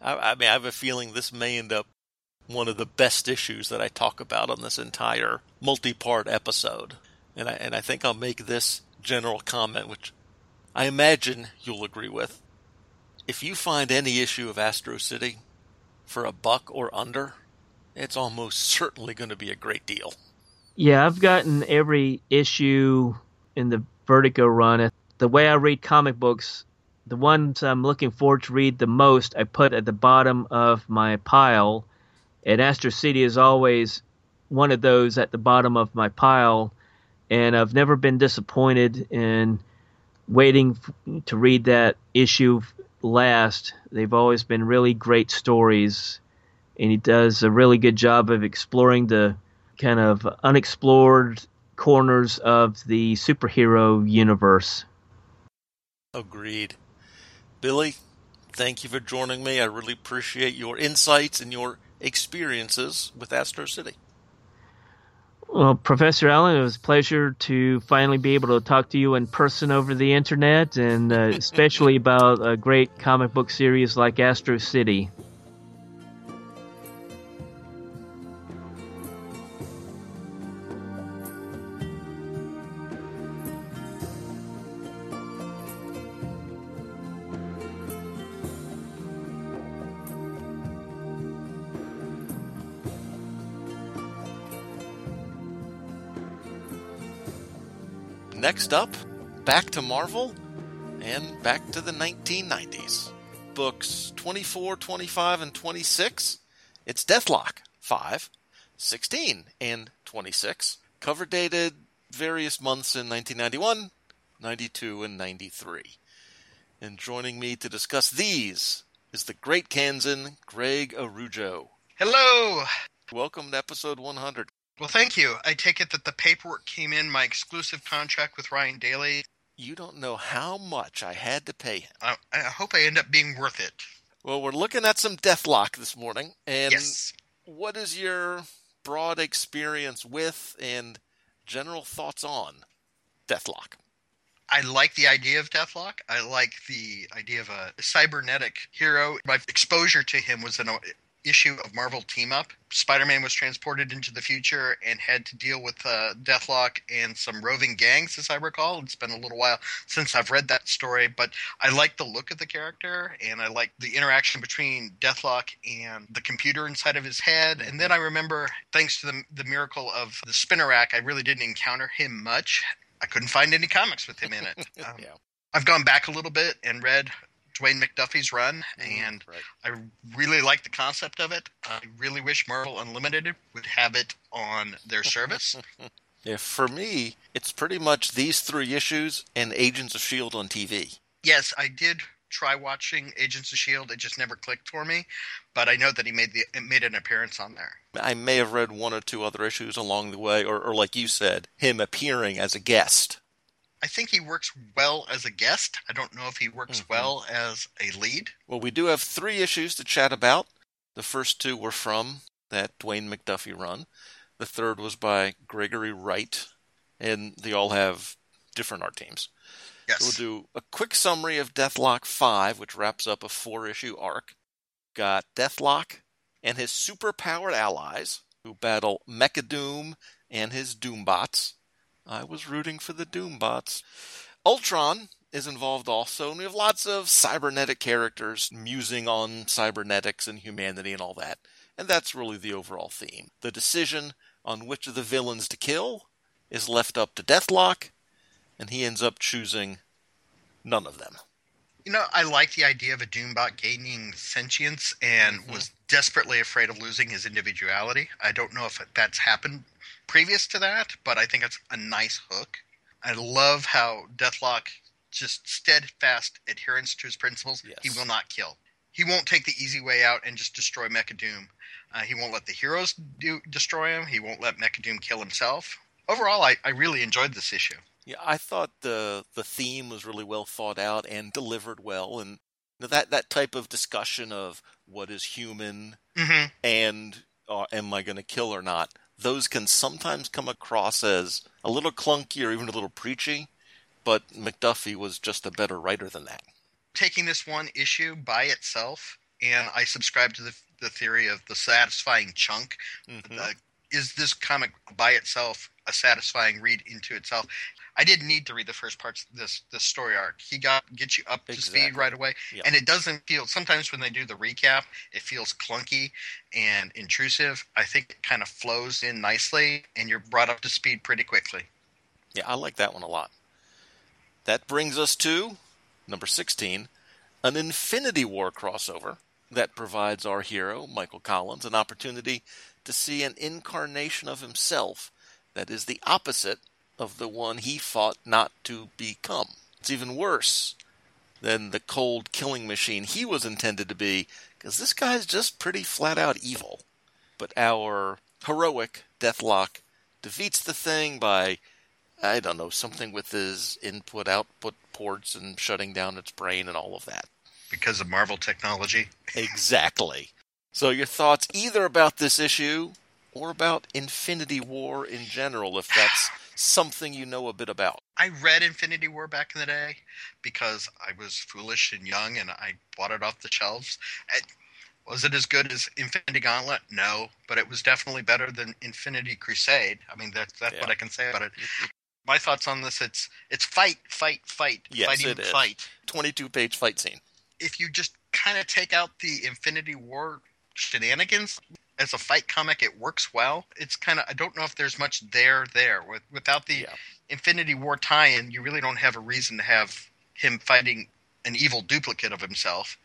I, I mean, I have a feeling this may end up one of the best issues that I talk about on this entire multi-part episode. And I, and I think I'll make this general comment, which I imagine you'll agree with. If you find any issue of Astro City for a buck or under, it's almost certainly going to be a great deal. Yeah, I've gotten every issue in the Vertigo run. The way I read comic books, the ones I'm looking forward to read the most, I put at the bottom of my pile. And Astro City is always one of those at the bottom of my pile. And I've never been disappointed in waiting to read that issue last. They've always been really great stories. And he does a really good job of exploring the kind of unexplored corners of the superhero universe. Agreed. Billy, thank you for joining me. I really appreciate your insights and your experiences with Astro City. Well, Professor Allen, it was a pleasure to finally be able to talk to you in person over the internet, and uh, especially about a great comic book series like Astro City. Next up, back to Marvel and back to the 1990s. Books 24, 25, and 26. It's Deathlok 5, 16, and 26. Cover dated various months in 1991, 92, and 93. And joining me to discuss these is the great Kansan, Greg Arujo. Hello. Welcome to episode 100. Well, thank you. I take it that the paperwork came in my exclusive contract with Ryan Daly. You don't know how much I had to pay him. I, I hope I end up being worth it. Well, we're looking at some Deathlok this morning. And yes. what is your broad experience with and general thoughts on Deathlok? I like the idea of Deathlok. I like the idea of a cybernetic hero. My exposure to him was in a issue of Marvel Team Up. Spider Man was transported into the future and had to deal with uh, Deathlok and some roving gangs, as I recall. It's been a little while since I've read that story, but I like the look of the character and I like the interaction between Deathlok and the computer inside of his head. And then I remember, thanks to the, the miracle of the spinner rack, I really didn't encounter him much. I couldn't find any comics with him in it. Um, yeah. I've gone back a little bit and read Dwayne McDuffie's run, mm-hmm. and right. I really like the concept of it. I really wish Marvel Unlimited would have it on their service. Yeah, for me, it's pretty much these three issues and Agents of S.H.I.E.L.D. on TV. yes, I did try watching Agents of Shield. It just never clicked for me, but I know that he made the made an appearance on there. I may have read one or two other issues along the way, or, or like you said, him appearing as a guest. I think he works well as a guest. I don't know if he works Mhm. well as a lead. Well, we do have three issues to chat about. The first two were from that Dwayne McDuffie run. The third was by Gregory Wright, and they all have different art teams. Yes. We'll do a quick summary of Deathlok 5, which wraps up a four issue arc. Got Deathlok and his superpowered allies who battle Mechadoom and his Doombots. I was rooting for the Doombots. Ultron is involved also, and we have lots of cybernetic characters musing on cybernetics and humanity and all that. And that's really the overall theme. The decision on which of the villains to kill is left up to Deathlok, and he ends up choosing none of them. You know, I like the idea of a Doombot gaining sentience and Mhm. was desperately afraid of losing his individuality. I don't know if that's happened previous to that, but I think it's a nice hook. I love how Deathlok just steadfast adherence to his principles. Yes. He will not kill. He won't take the easy way out and just destroy Mechadoom. Uh, he won't let the heroes do, destroy him. He won't let Mechadoom kill himself. Overall, I, I really enjoyed this issue. Yeah, I thought the the theme was really well thought out and delivered well, and you know, that that type of discussion of what is human hmm and uh, am I going to kill or not, those can sometimes come across as a little clunky or even a little preachy. But McDuffie was just a better writer than that. taking this one issue by itself, and I subscribe to the, the theory of the satisfying chunk. Mhm. Uh, is this comic by itself a satisfying read into itself? I didn't need to read the first parts of this this story arc. He got gets you up to Exactly. speed right away, Yeah. and it doesn't feel. Sometimes when they do the recap, it feels clunky and intrusive. I think it kind of flows in nicely, and you're brought up to speed pretty quickly. Yeah, I like that one a lot. That brings us to number 16, an Infinity War crossover that provides our hero, Michael Collins, an opportunity to see an incarnation of himself that is the opposite of the one he fought not to become. It's even worse than the cold killing machine he was intended to be, because this guy's just pretty flat out evil. But our heroic Deathlok defeats the thing by I don't know, something with his input output ports and shutting down its brain and all of that. Because of Marvel technology, Exactly. So, your thoughts either about this issue or about Infinity War in general, if that's something you know a bit about. I read Infinity War back in the day because I was foolish and young and I bought it off the shelves. It, was it as good as Infinity Gauntlet? No, but it was definitely better than Infinity Crusade. I mean, that's that's what I can say about it. My thoughts on this: it's it's fight, fight, fight, Yes, fighting, it is. fight. 22 page fight scene. If you just kind of take out the Infinity War shenanigans. As a fight comic, it works well. It's kind of I don't know if there's much there there with without the Yeah. Infinity War tie-in, you really don't have a reason to have him fighting an evil duplicate of himself.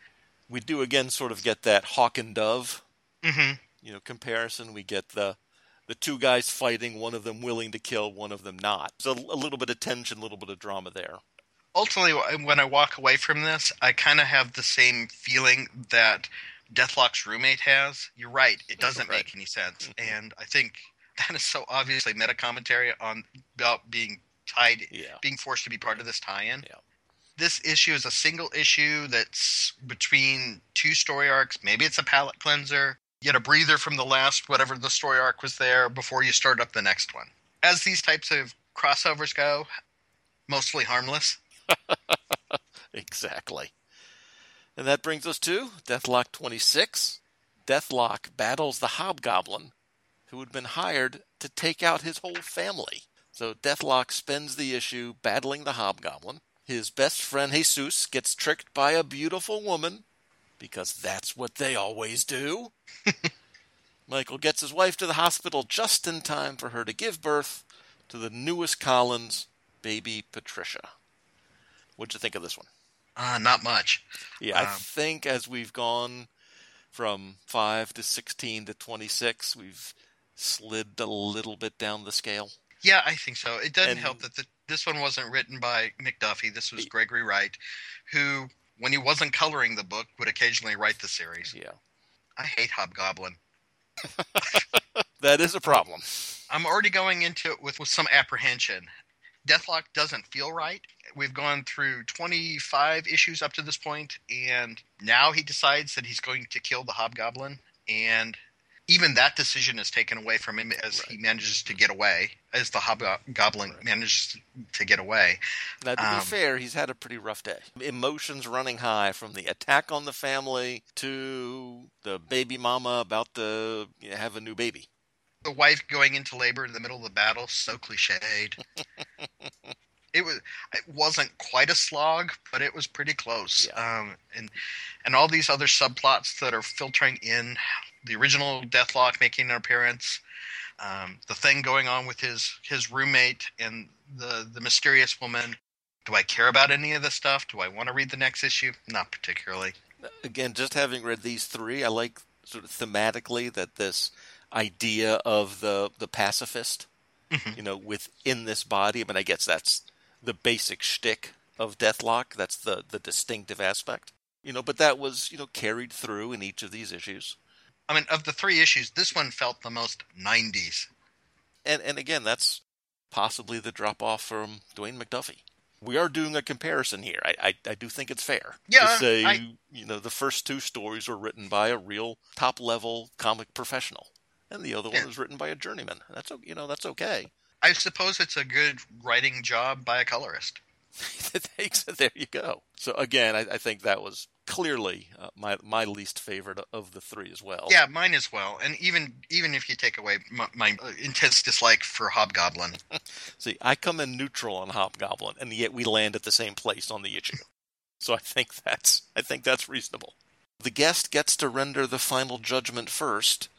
We do again sort of get that hawk and dove, hmm you know, comparison. We get the the two guys fighting, one of them willing to kill, one of them not. So a little bit of tension, a little bit of drama there. Ultimately, when I walk away from this, I kind of have the same feeling that Deathlok's roommate has. You're right; it doesn't Right. make any sense, mm-hmm. and I think that is so obviously meta commentary on about being tied Yeah. being forced to be part of this tie-in. Yeah. This issue is a single issue that's between two story arcs. Maybe it's a palate cleanser. You get a breather from the last whatever the story arc was there before you start up the next one. As these types of crossovers go, mostly harmless. Exactly. And that brings us to Deathlok 26. Deathlok battles the Hobgoblin, who had been hired to take out his whole family. So Deathlok spends the issue battling the Hobgoblin. His best friend Jesus gets tricked by a beautiful woman, because that's what they always do. Michael gets his wife to the hospital just in time for her to give birth to the newest Collins, baby Patricia. What'd you think of this one? Uh, not much. Yeah, I Um, think as we've gone from 5 to 16 to 26, we've slid a little bit down the scale. Yeah, I think so. It doesn't And- help that the, this one wasn't written by McDuffie. This was Gregory Wright, who, when he wasn't coloring the book, would occasionally write the series. Yeah. I hate Hobgoblin. That is a problem. I'm already going into it with, with some apprehension. Deathlok doesn't feel right. We've gone through 25 issues up to this point, and now he decides that he's going to kill the Hobgoblin, and even that decision is taken away from him as he manages to get away, as the Hobgoblin manages to get away. Now, to be Um, fair, he's had a pretty rough day. Emotions running high from the attack on the family to the baby mama about to have a new baby. The wife going into labor in the middle of the battle so cliched. It was it wasn't quite a slog but it was pretty close. Um, and and all these other subplots that are filtering in the original deathlok making an appearance um, the thing going on with his his roommate and the the mysterious woman. Do i care about any of this stuff? Do i want to read the next issue? Not particularly. Again, just having read these three, I like sort of thematically that this idea of the the pacifist, Mhm. you know, within this body. I mean, I guess that's the basic shtick of Deathlok. That's the the distinctive aspect, you know. But that was you know carried through in each of these issues. i mean of the three issues this one felt the most 90s and and again, that's possibly the drop off from Dwayne McDuffie. We are doing a comparison here. I I, I do think it's fair Yeah, to say I- you know the first two stories were written by a real top level comic professional, and the other Yeah. one was written by a journeyman. That's you know that's okay. I suppose it's a good writing job by a colorist. There you go. So again, I, I think that was clearly uh, my my least favorite of the three as well. Yeah, mine as well. And even even if you take away my, my uh, intense dislike for Hobgoblin, See, I come in neutral on Hobgoblin, and yet we land at the same place on the issue. So I think that's I think that's reasonable. The guest gets to render the final judgment first.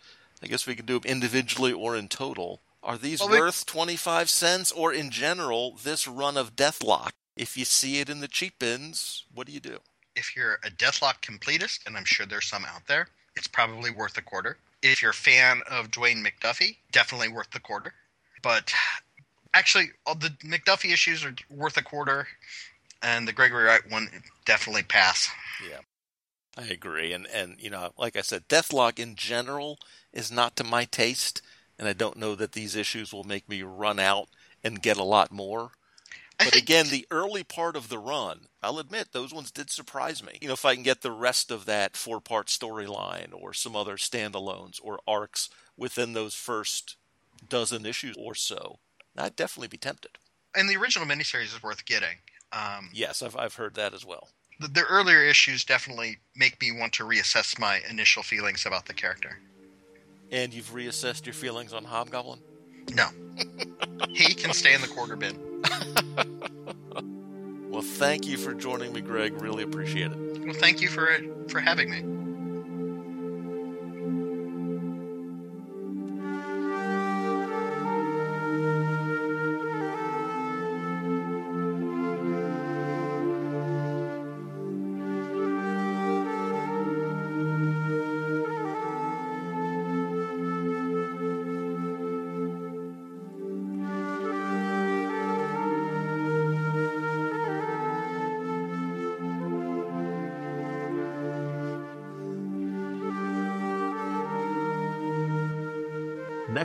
I guess we can do them individually or in total. Are these Well, we- worth twenty five cents, or in general, this run of Deathlok? If you see it in the cheap bins, what do you do? if you're a Deathlok completist, and I'm sure there's some out there, it's probably worth a quarter. If you're a fan of Dwayne McDuffie, definitely worth the quarter. But actually, all the McDuffie issues are worth a quarter, and the Gregory Wright one definitely pass. Yeah, I agree. And and you know, like I said, Deathlok in general is not to my taste, and I don't know that these issues will make me run out and get a lot more. But again, the early part of the run, I'll admit, those ones did surprise me. You know, if I can get the rest of that four part storyline or some other standalones or arcs within those first dozen issues or so, I'd definitely be tempted. and the original miniseries is worth getting. Um, Yes, I've, I've heard that as well. The, the earlier issues definitely make me want to reassess my initial feelings about the character. And you've reassessed your feelings on Hobgoblin? No, he can stay in the quarter bin. Well, thank you for joining me, Greg. Really appreciate it. Well, thank you for uh, for having me.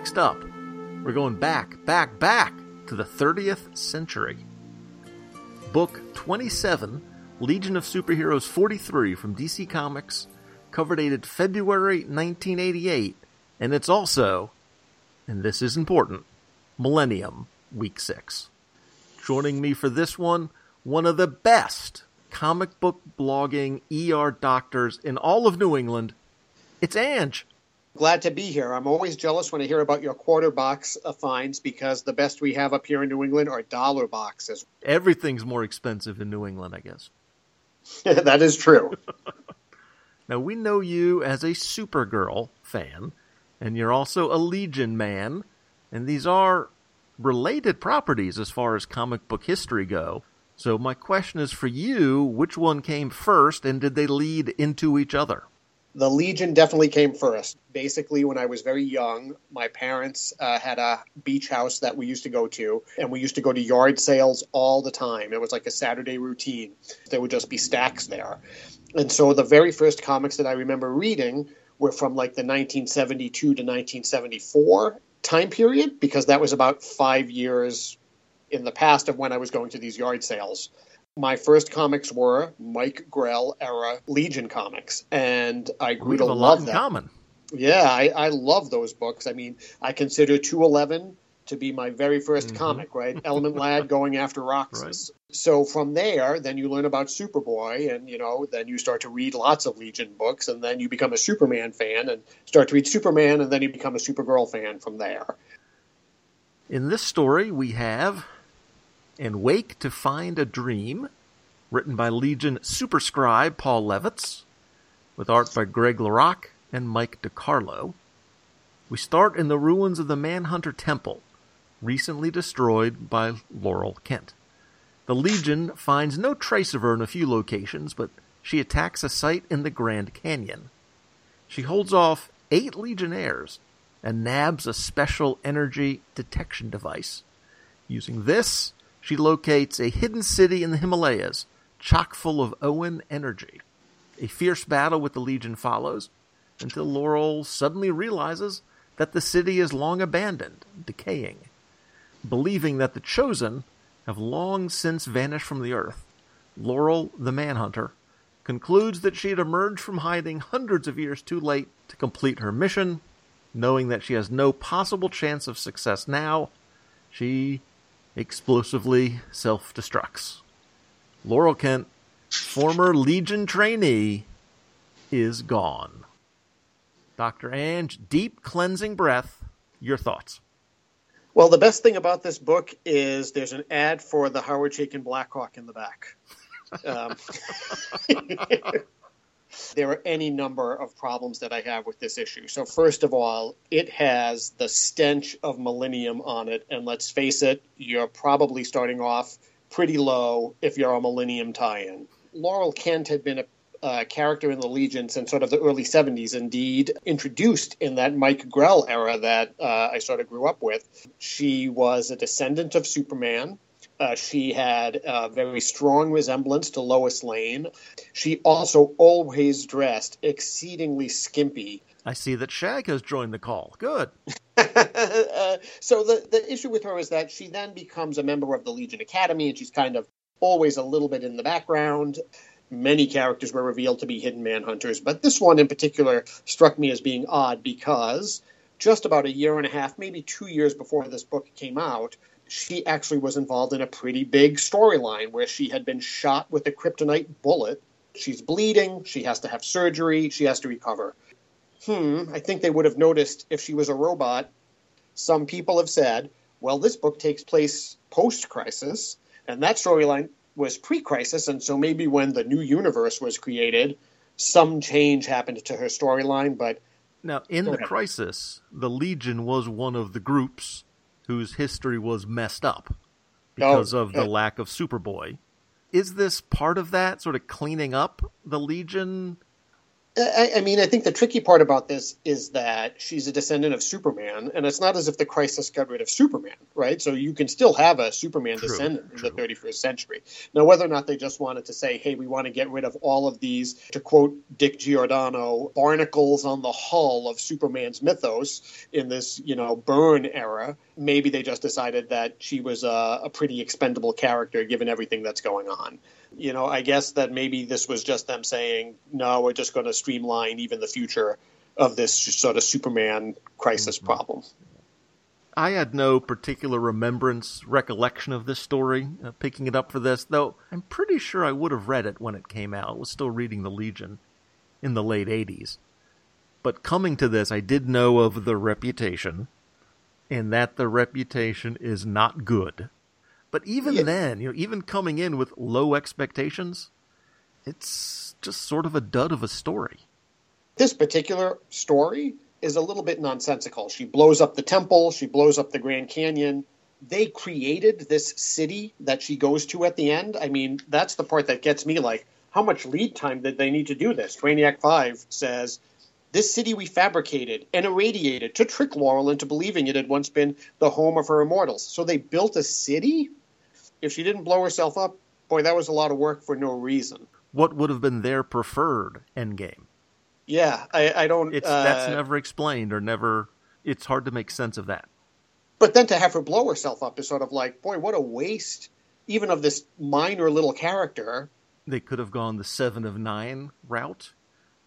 Next up, we're going back, back, back to the 30th century. Book 27, Legion of Superheroes 43 from DC Comics, cover dated February 1988, and it's also, and this is important, Millennium Week 6. Joining me for this one, one of the best comic book blogging ER doctors in all of New England. It's Ange. Glad to be here. I'm always jealous when I hear about your quarter box finds because the best we have up here in New England are dollar boxes. Everything's more expensive in New England, I guess. that is true. now, we know you as a Supergirl fan, and you're also a Legion man, and these are related properties as far as comic book history go. So, my question is for you which one came first, and did they lead into each other? The Legion definitely came first. Basically, when I was very young, my parents uh, had a beach house that we used to go to, and we used to go to yard sales all the time. It was like a Saturday routine. There would just be stacks there. And so the very first comics that I remember reading were from like the 1972 to 1974 time period, because that was about five years in the past of when I was going to these yard sales my first comics were Mike Grell era Legion comics, and I grew to love them. Common. Yeah, I, I love those books. I mean, I consider 211 to be my very 1st mm-hmm. comic, right? Element Lad going after Roxxas. Right. So from there, then you learn about Superboy, and you know, then you start to read lots of Legion books, and then you become a Superman fan, and start to read Superman, and then you become a Supergirl fan from there. In this story, we have and Wake to Find a Dream, written by Legion superscribe Paul Levitz, with art by Greg LaRocque and Mike DeCarlo. We start in the ruins of the Manhunter Temple, recently destroyed by Laurel Kent. The Legion finds no trace of her in a few locations, but she attacks a site in the Grand Canyon. She holds off eight Legionnaires and nabs a special energy detection device. Using this, she locates a hidden city in the Himalayas, chock full of Oan energy. A fierce battle with the Legion follows, until Laurel suddenly realizes that the city is long abandoned, decaying. Believing that the Chosen have long since vanished from the earth, Laurel, the Manhunter, concludes that she had emerged from hiding hundreds of years too late to complete her mission. Knowing that she has no possible chance of success now, she explosively self destructs. Laurel Kent, former Legion trainee, is gone. Dr. Ange, deep cleansing breath. Your thoughts? Well, the best thing about this book is there's an ad for the Howard Chaykin Blackhawk in the back. Um, there are any number of problems that I have with this issue. So, first of all, it has the stench of Millennium on it. And let's face it, you're probably starting off pretty low if you're a Millennium tie in. Laurel Kent had been a uh, character in the Legion since sort of the early 70s, indeed, introduced in that Mike Grell era that uh, I sort of grew up with. She was a descendant of Superman. Uh, she had a very strong resemblance to Lois Lane. She also always dressed exceedingly skimpy. I see that Shag has joined the call. Good. uh, so the the issue with her is that she then becomes a member of the Legion Academy, and she's kind of always a little bit in the background. Many characters were revealed to be hidden manhunters, but this one in particular struck me as being odd because just about a year and a half, maybe two years before this book came out, she actually was involved in a pretty big storyline where she had been shot with a kryptonite bullet. She's bleeding, she has to have surgery, she has to recover. Hmm, I think they would have noticed if she was a robot. Some people have said, well, this book takes place post crisis, and that storyline was pre crisis, and so maybe when the new universe was created, some change happened to her storyline, but. Now, in the crisis, the Legion was one of the groups whose history was messed up because oh, of the eh. lack of Superboy. Is this part of that sort of cleaning up the Legion I, I, mean, I think the tricky part about this is that she's a descendant of Superman, and it's not as if the crisis got rid of Superman, right? So you can still have a Superman true, descendant true. in the 31st century. Now, whether or not they just wanted to say, hey, we want to get rid of all of these, to quote Dick Giordano, barnacles on the hull of Superman's mythos in this, you know, Byrne era, maybe they just decided that she was a, a pretty expendable character given everything that's going on you know, I guess that maybe this was just them saying, no, we're just going to streamline even the future of this sort of Superman crisis mm-hmm. problem. I had no particular remembrance, recollection of this story, uh, picking it up for this, though I'm pretty sure I would have read it when it came out. I was still reading The Legion in the late 80s. But coming to this, I did know of the reputation, and that the reputation is not good. But even yeah. then, you know, even coming in with low expectations, it's just sort of a dud of a story. This particular story is a little bit nonsensical. She blows up the temple, she blows up the Grand Canyon. They created this city that she goes to at the end. I mean, that's the part that gets me like, how much lead time did they need to do this? Brainiac 5 says, This city we fabricated and irradiated to trick Laurel into believing it had once been the home of her immortals. So they built a city? if she didn't blow herself up, boy, that was a lot of work for no reason. What would have been their preferred endgame? Yeah, I, I don't. It's uh, that's never explained or never. It's hard to make sense of that. But then to have her blow herself up is sort of like, boy, what a waste, even of this minor little character. They could have gone the seven of nine route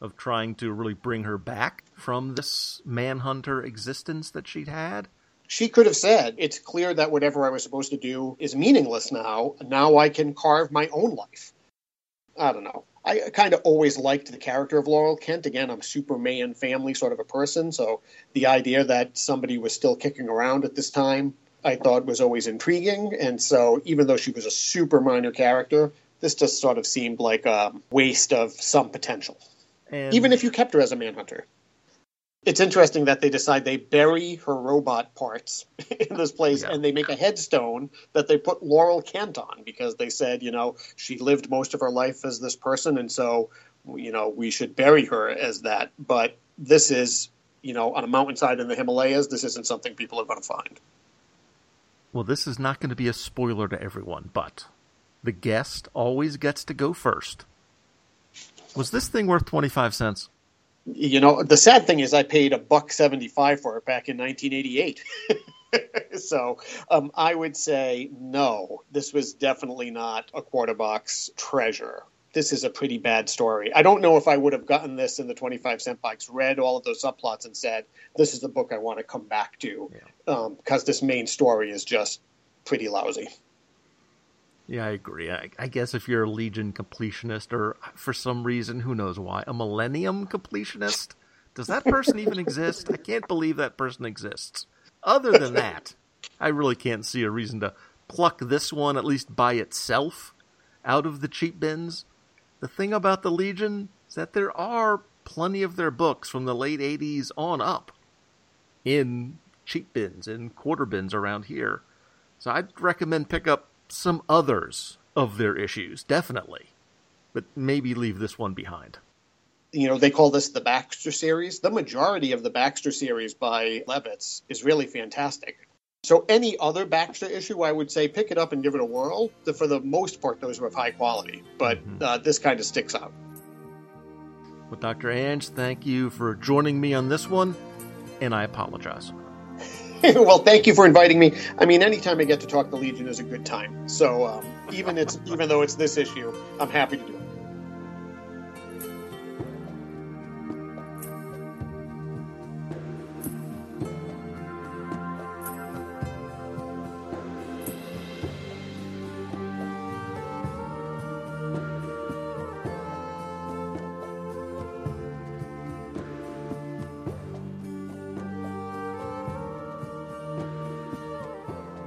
of trying to really bring her back from this manhunter existence that she'd had she could have said, It's clear that whatever I was supposed to do is meaningless now. Now I can carve my own life. I don't know. I kind of always liked the character of Laurel Kent. Again, I'm Superman family sort of a person, so the idea that somebody was still kicking around at this time I thought was always intriguing. And so even though she was a super minor character, this just sort of seemed like a waste of some potential. And... Even if you kept her as a manhunter it's interesting that they decide they bury her robot parts in this place yeah. and they make a headstone that they put Laurel Kent on because they said, you know, she lived most of her life as this person and so, you know, we should bury her as that. But this is, you know, on a mountainside in the Himalayas, this isn't something people are going to find. Well, this is not going to be a spoiler to everyone, but the guest always gets to go first. Was this thing worth 25 cents? you know, the sad thing is I paid a buck 75 for it back in 1988. so um, I would say no, this was definitely not a quarter box treasure. This is a pretty bad story. I don't know if I would have gotten this in the 25 cent box, read all of those subplots, and said, This is the book I want to come back to, because yeah. um, this main story is just pretty lousy. Yeah, I agree. I, I, guess if you're a Legion completionist, or for some reason, who knows why, a Millennium completionist, does that person even exist? I can't believe that person exists. Other than that, I really can't see a reason to pluck this one, at least by itself, out of the cheap bins. The thing about the Legion is that there are plenty of their books from the late 80s on up in cheap bins, in quarter bins around here. So I'd recommend pick up some others of their issues, definitely, but maybe leave this one behind. You know, they call this the Baxter series. The majority of the Baxter series by Levitz is really fantastic. So, any other Baxter issue, I would say pick it up and give it a whirl. For the most part, those are of high quality, but mm-hmm. uh, this kind of sticks out. Well, Dr. Ange, thank you for joining me on this one, and I apologize. well, thank you for inviting me. I mean, anytime I get to talk the Legion is a good time. So um, even it's even though it's this issue, I'm happy to do it.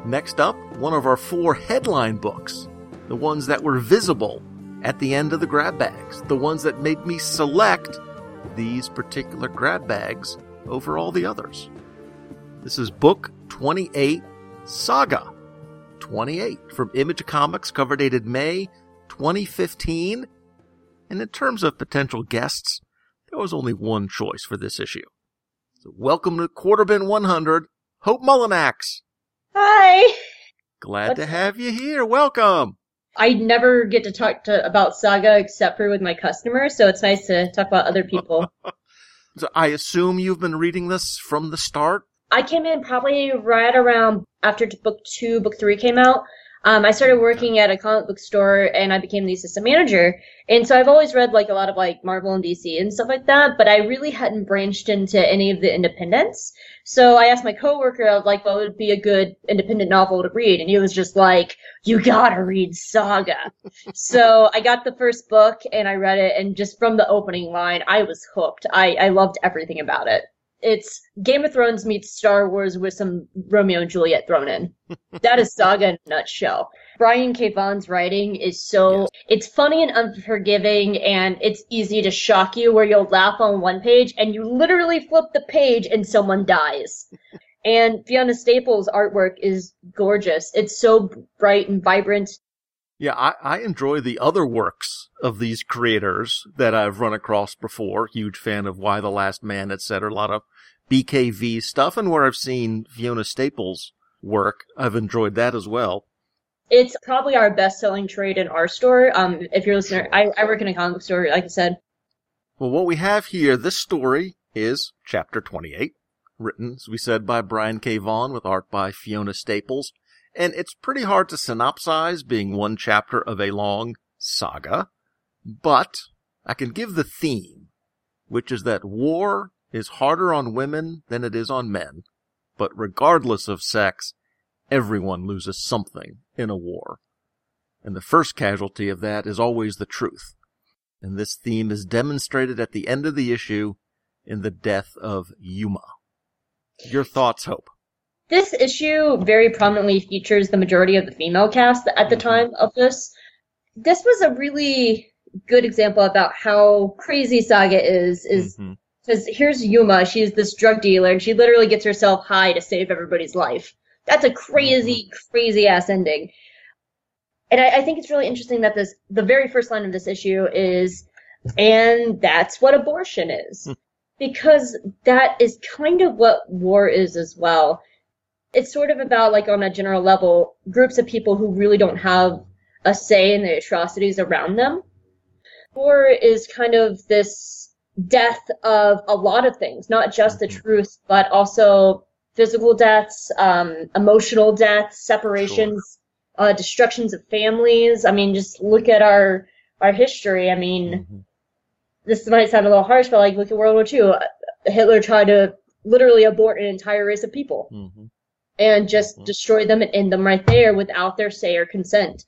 Next up, one of our four headline books, the ones that were visible at the end of the grab bags, the ones that made me select these particular grab bags over all the others. This is book 28, Saga 28 from Image Comics, cover dated May 2015. And in terms of potential guests, there was only one choice for this issue. So welcome to Quarterbin 100, Hope Mullinax. Hi. Glad What's to have you here. Welcome. I never get to talk to about Saga except for with my customers, so it's nice to talk about other people. So I assume you've been reading this from the start. I came in probably right around after book two, book three came out. Um, I started working at a comic book store and I became the assistant manager. And so I've always read like a lot of like Marvel and DC and stuff like that, but I really hadn't branched into any of the independents. So I asked my coworker, I was like, what would be a good independent novel to read? And he was just like, you gotta read Saga. so I got the first book and I read it and just from the opening line, I was hooked. I, I loved everything about it. It's Game of Thrones meets Star Wars with some Romeo and Juliet thrown in. that is Saga in a nutshell. Brian K. Vaughan's writing is so Yes. it's funny and unforgiving and it's easy to shock you where you'll laugh on one page and you literally flip the page and someone dies. and Fiona Staples' artwork is gorgeous. It's so bright and vibrant. Yeah, I, I enjoy the other works of these creators that I've run across before. Huge fan of Y the Last Man, etc. A lot of BKV stuff, and where I've seen Fiona Staples' work, I've enjoyed that as well. It's probably our best selling trade in our store. Um, if you're a listener, I, I work in a comic book store, like I said. Well, what we have here, this story is chapter 28, written, as we said, by Brian K. Vaughan with art by Fiona Staples. And it's pretty hard to synopsize being one chapter of a long saga, but I can give the theme, which is that war is harder on women than it is on men, but regardless of sex, everyone loses something in a war. And the first casualty of that is always the truth and this theme is demonstrated at the end of the issue in the death of Yuma. Your thoughts, Hope? This issue very prominently features the majority of the female cast at the Mhm. time of this. This was a really good example about how crazy Saga is. Is mm-hmm. because here's Yuma, she's this drug dealer, and she literally gets herself high to save everybody's life. That's a crazy, mm-hmm. crazy ass ending. And I, I think it's really interesting that this the very first line of this issue is, and that's what abortion is. Hmm. because that is kind of what war is as well. It's sort of about like on a general level, groups of people who really don't have a say in the atrocities around them. War is kind of this death of a lot of things, not just the Mhm. truth, but also physical deaths, um, emotional deaths, separations, uh, destructions of families. I mean, just look at our our history. I mean, Mhm. this might sound a little harsh, but like look at World War II. Hitler tried to literally abort an entire race of people Mhm. And just Mhm. destroy them and end them right there without their say or consent.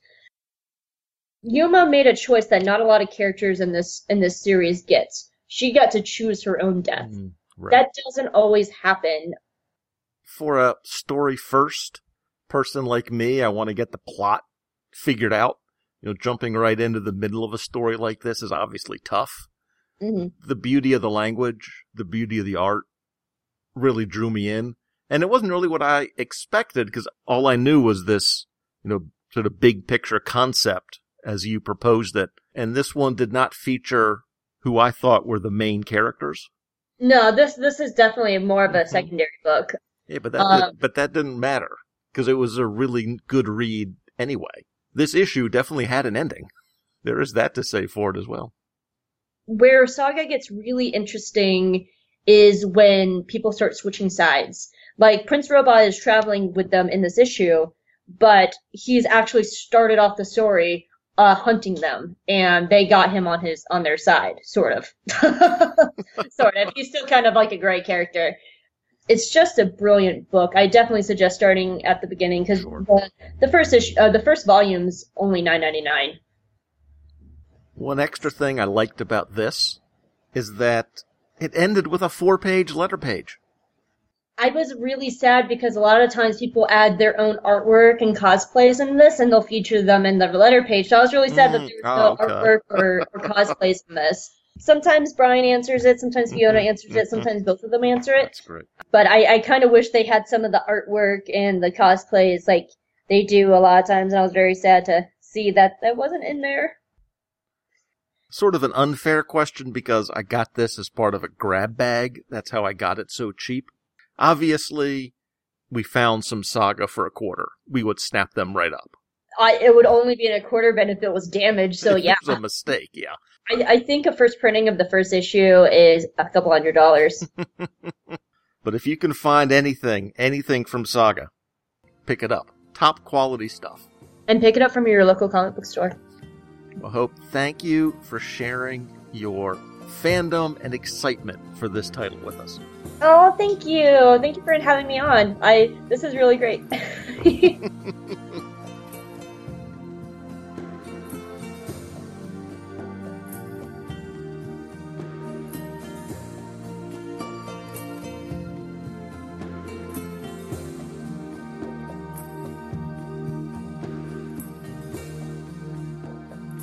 Yuma made a choice that not a lot of characters in this in this series gets. She got to choose her own death. Mhm. Right. That doesn't always happen. For a story first person like me, I want to get the plot figured out. You know, jumping right into the middle of a story like this is obviously tough. hmm the beauty of the language, the beauty of the art really drew me in. And it wasn't really what I expected because all I knew was this, you know, sort of big picture concept as you proposed it. And this one did not feature who I thought were the main characters. No, this this is definitely more of a Mhm. secondary book. Yeah, but that, Um, but that didn't matter because it was a really good read anyway. This issue definitely had an ending. There is that to say for it as well. where Saga gets really interesting is when people start switching sides. Like Prince Robot is traveling with them in this issue, but he's actually started off the story uh, hunting them, and they got him on his on their side, sort of. sort of. He's still kind of like a gray character. It's just a brilliant book. I definitely suggest starting at the beginning because Sure. the, the first issue, uh, the first volume's only nine ninety nine. One extra thing I liked about this is that it ended with a four page letter page. I was really sad because a lot of times people add their own artwork and cosplays in this, and they'll feature them in the letter page. So I was really sad that Mm, there was oh, no okay. artwork or, or cosplays in this. Sometimes Brian answers it, sometimes Fiona Mhm, answers it, mhm. sometimes both of them answer it. That's great. But I, I kind of wish they had some of the artwork and the cosplays like they do a lot of times, and I was very sad to see that that wasn't in there. Sort of an unfair question because I got this as part of a grab bag. That's how I got it so cheap. Obviously, we found some saga for a quarter. We would snap them right up. I, it would only be in a quarter bin if it was damaged. So yeah, it was a mistake. Yeah. I, I think a first printing of the first issue is a couple hundred dollars. but if you can find anything, anything from Saga, pick it up. Top quality stuff. And pick it up from your local comic book store. Well, Hope, thank you for sharing your fandom and excitement for this title with us. Oh, thank you. Thank you for having me on. I this is really great.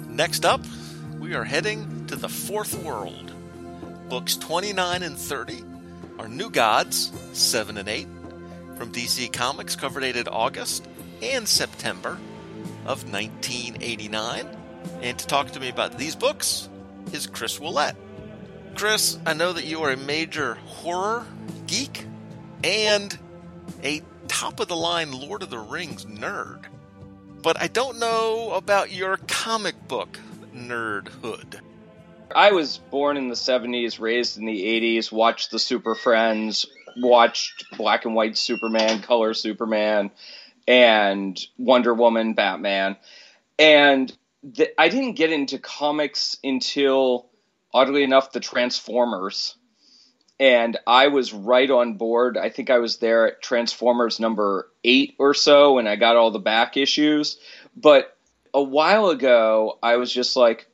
Next up, we are heading to the fourth world. Books 29 and 30 are New Gods, 7 and 8, from DC Comics, cover dated August and September of 1989. And to talk to me about these books is Chris Willett. Chris, I know that you are a major horror geek and a top of the line Lord of the Rings nerd but I don't know about your comic book nerdhood. I was born in the 70s, raised in the 80s, watched the Super Friends, watched black and white Superman, color Superman, and Wonder Woman, Batman. And I didn't get into comics until, oddly enough, the Transformers and I was right on board. I think I was there at Transformers number eight or so, and I got all the back issues. But a while ago, I was just like,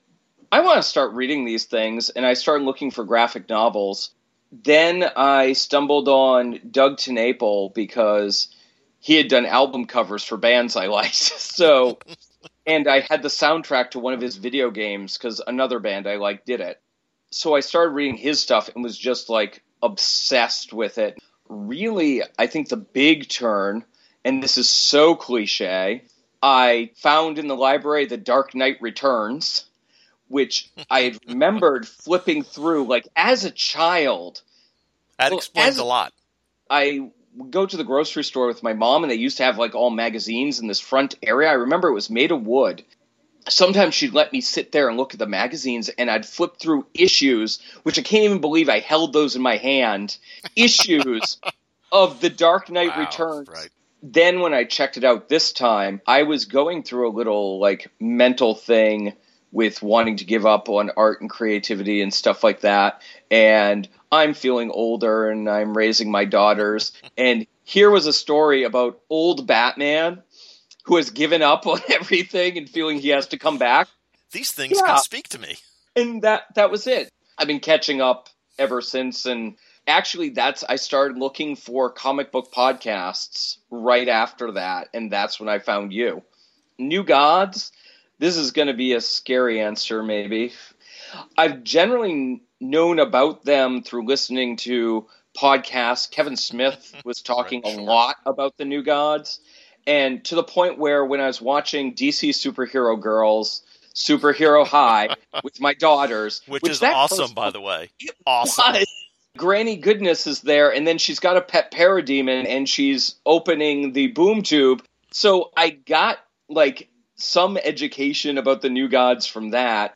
I want to start reading these things, and I started looking for graphic novels. Then I stumbled on Doug TenNapel because he had done album covers for bands I liked. so, and I had the soundtrack to one of his video games because another band I liked did it so I started reading his stuff and was just like obsessed with it. Really, I think the big turn, and this is so cliche, I found in the library The Dark Knight Returns, which I remembered flipping through like as a child. That well, explains a lot. I would go to the grocery store with my mom, and they used to have like all magazines in this front area. I remember it was made of wood, sometimes she'd let me sit there and look at the magazines and I'd flip through issues, which I can't even believe I held those in my hand, issues of The Dark Knight wow, Returns. Right. Then when I checked it out this time, I was going through a little like mental thing with wanting to give up on art and creativity and stuff like that. And I'm feeling older and I'm raising my daughters. And here was a story about old Batman who has given up on everything and feeling he has to come back. These things yeah. can speak to me. And that that was it. I've been catching up ever since and actually that's I started looking for comic book podcasts right after that and that's when I found you. New Gods, this is going to be a scary answer maybe. I've generally known about them through listening to podcasts. Kevin Smith was talking right, a lot about the New Gods and to the point where when I was watching DC Superhero Girls, Superhero High with my daughters, which, which is awesome, by the way, awesome. Granny Goodness is there, and then she's got a pet parademon, and she's opening the boom tube. So I got like some education about the new gods from that.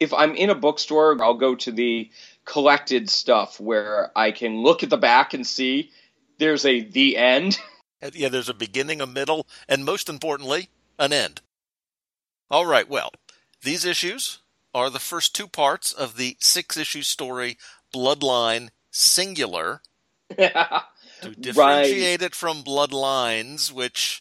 If I'm in a bookstore, I'll go to the collected stuff where I can look at the back and see there's a the end. Uh, yeah, there's a beginning, a middle, and most importantly, an end. All right, well, these issues are the first two parts of the six issue story Bloodline Singular. to differentiate right. it from Bloodlines, which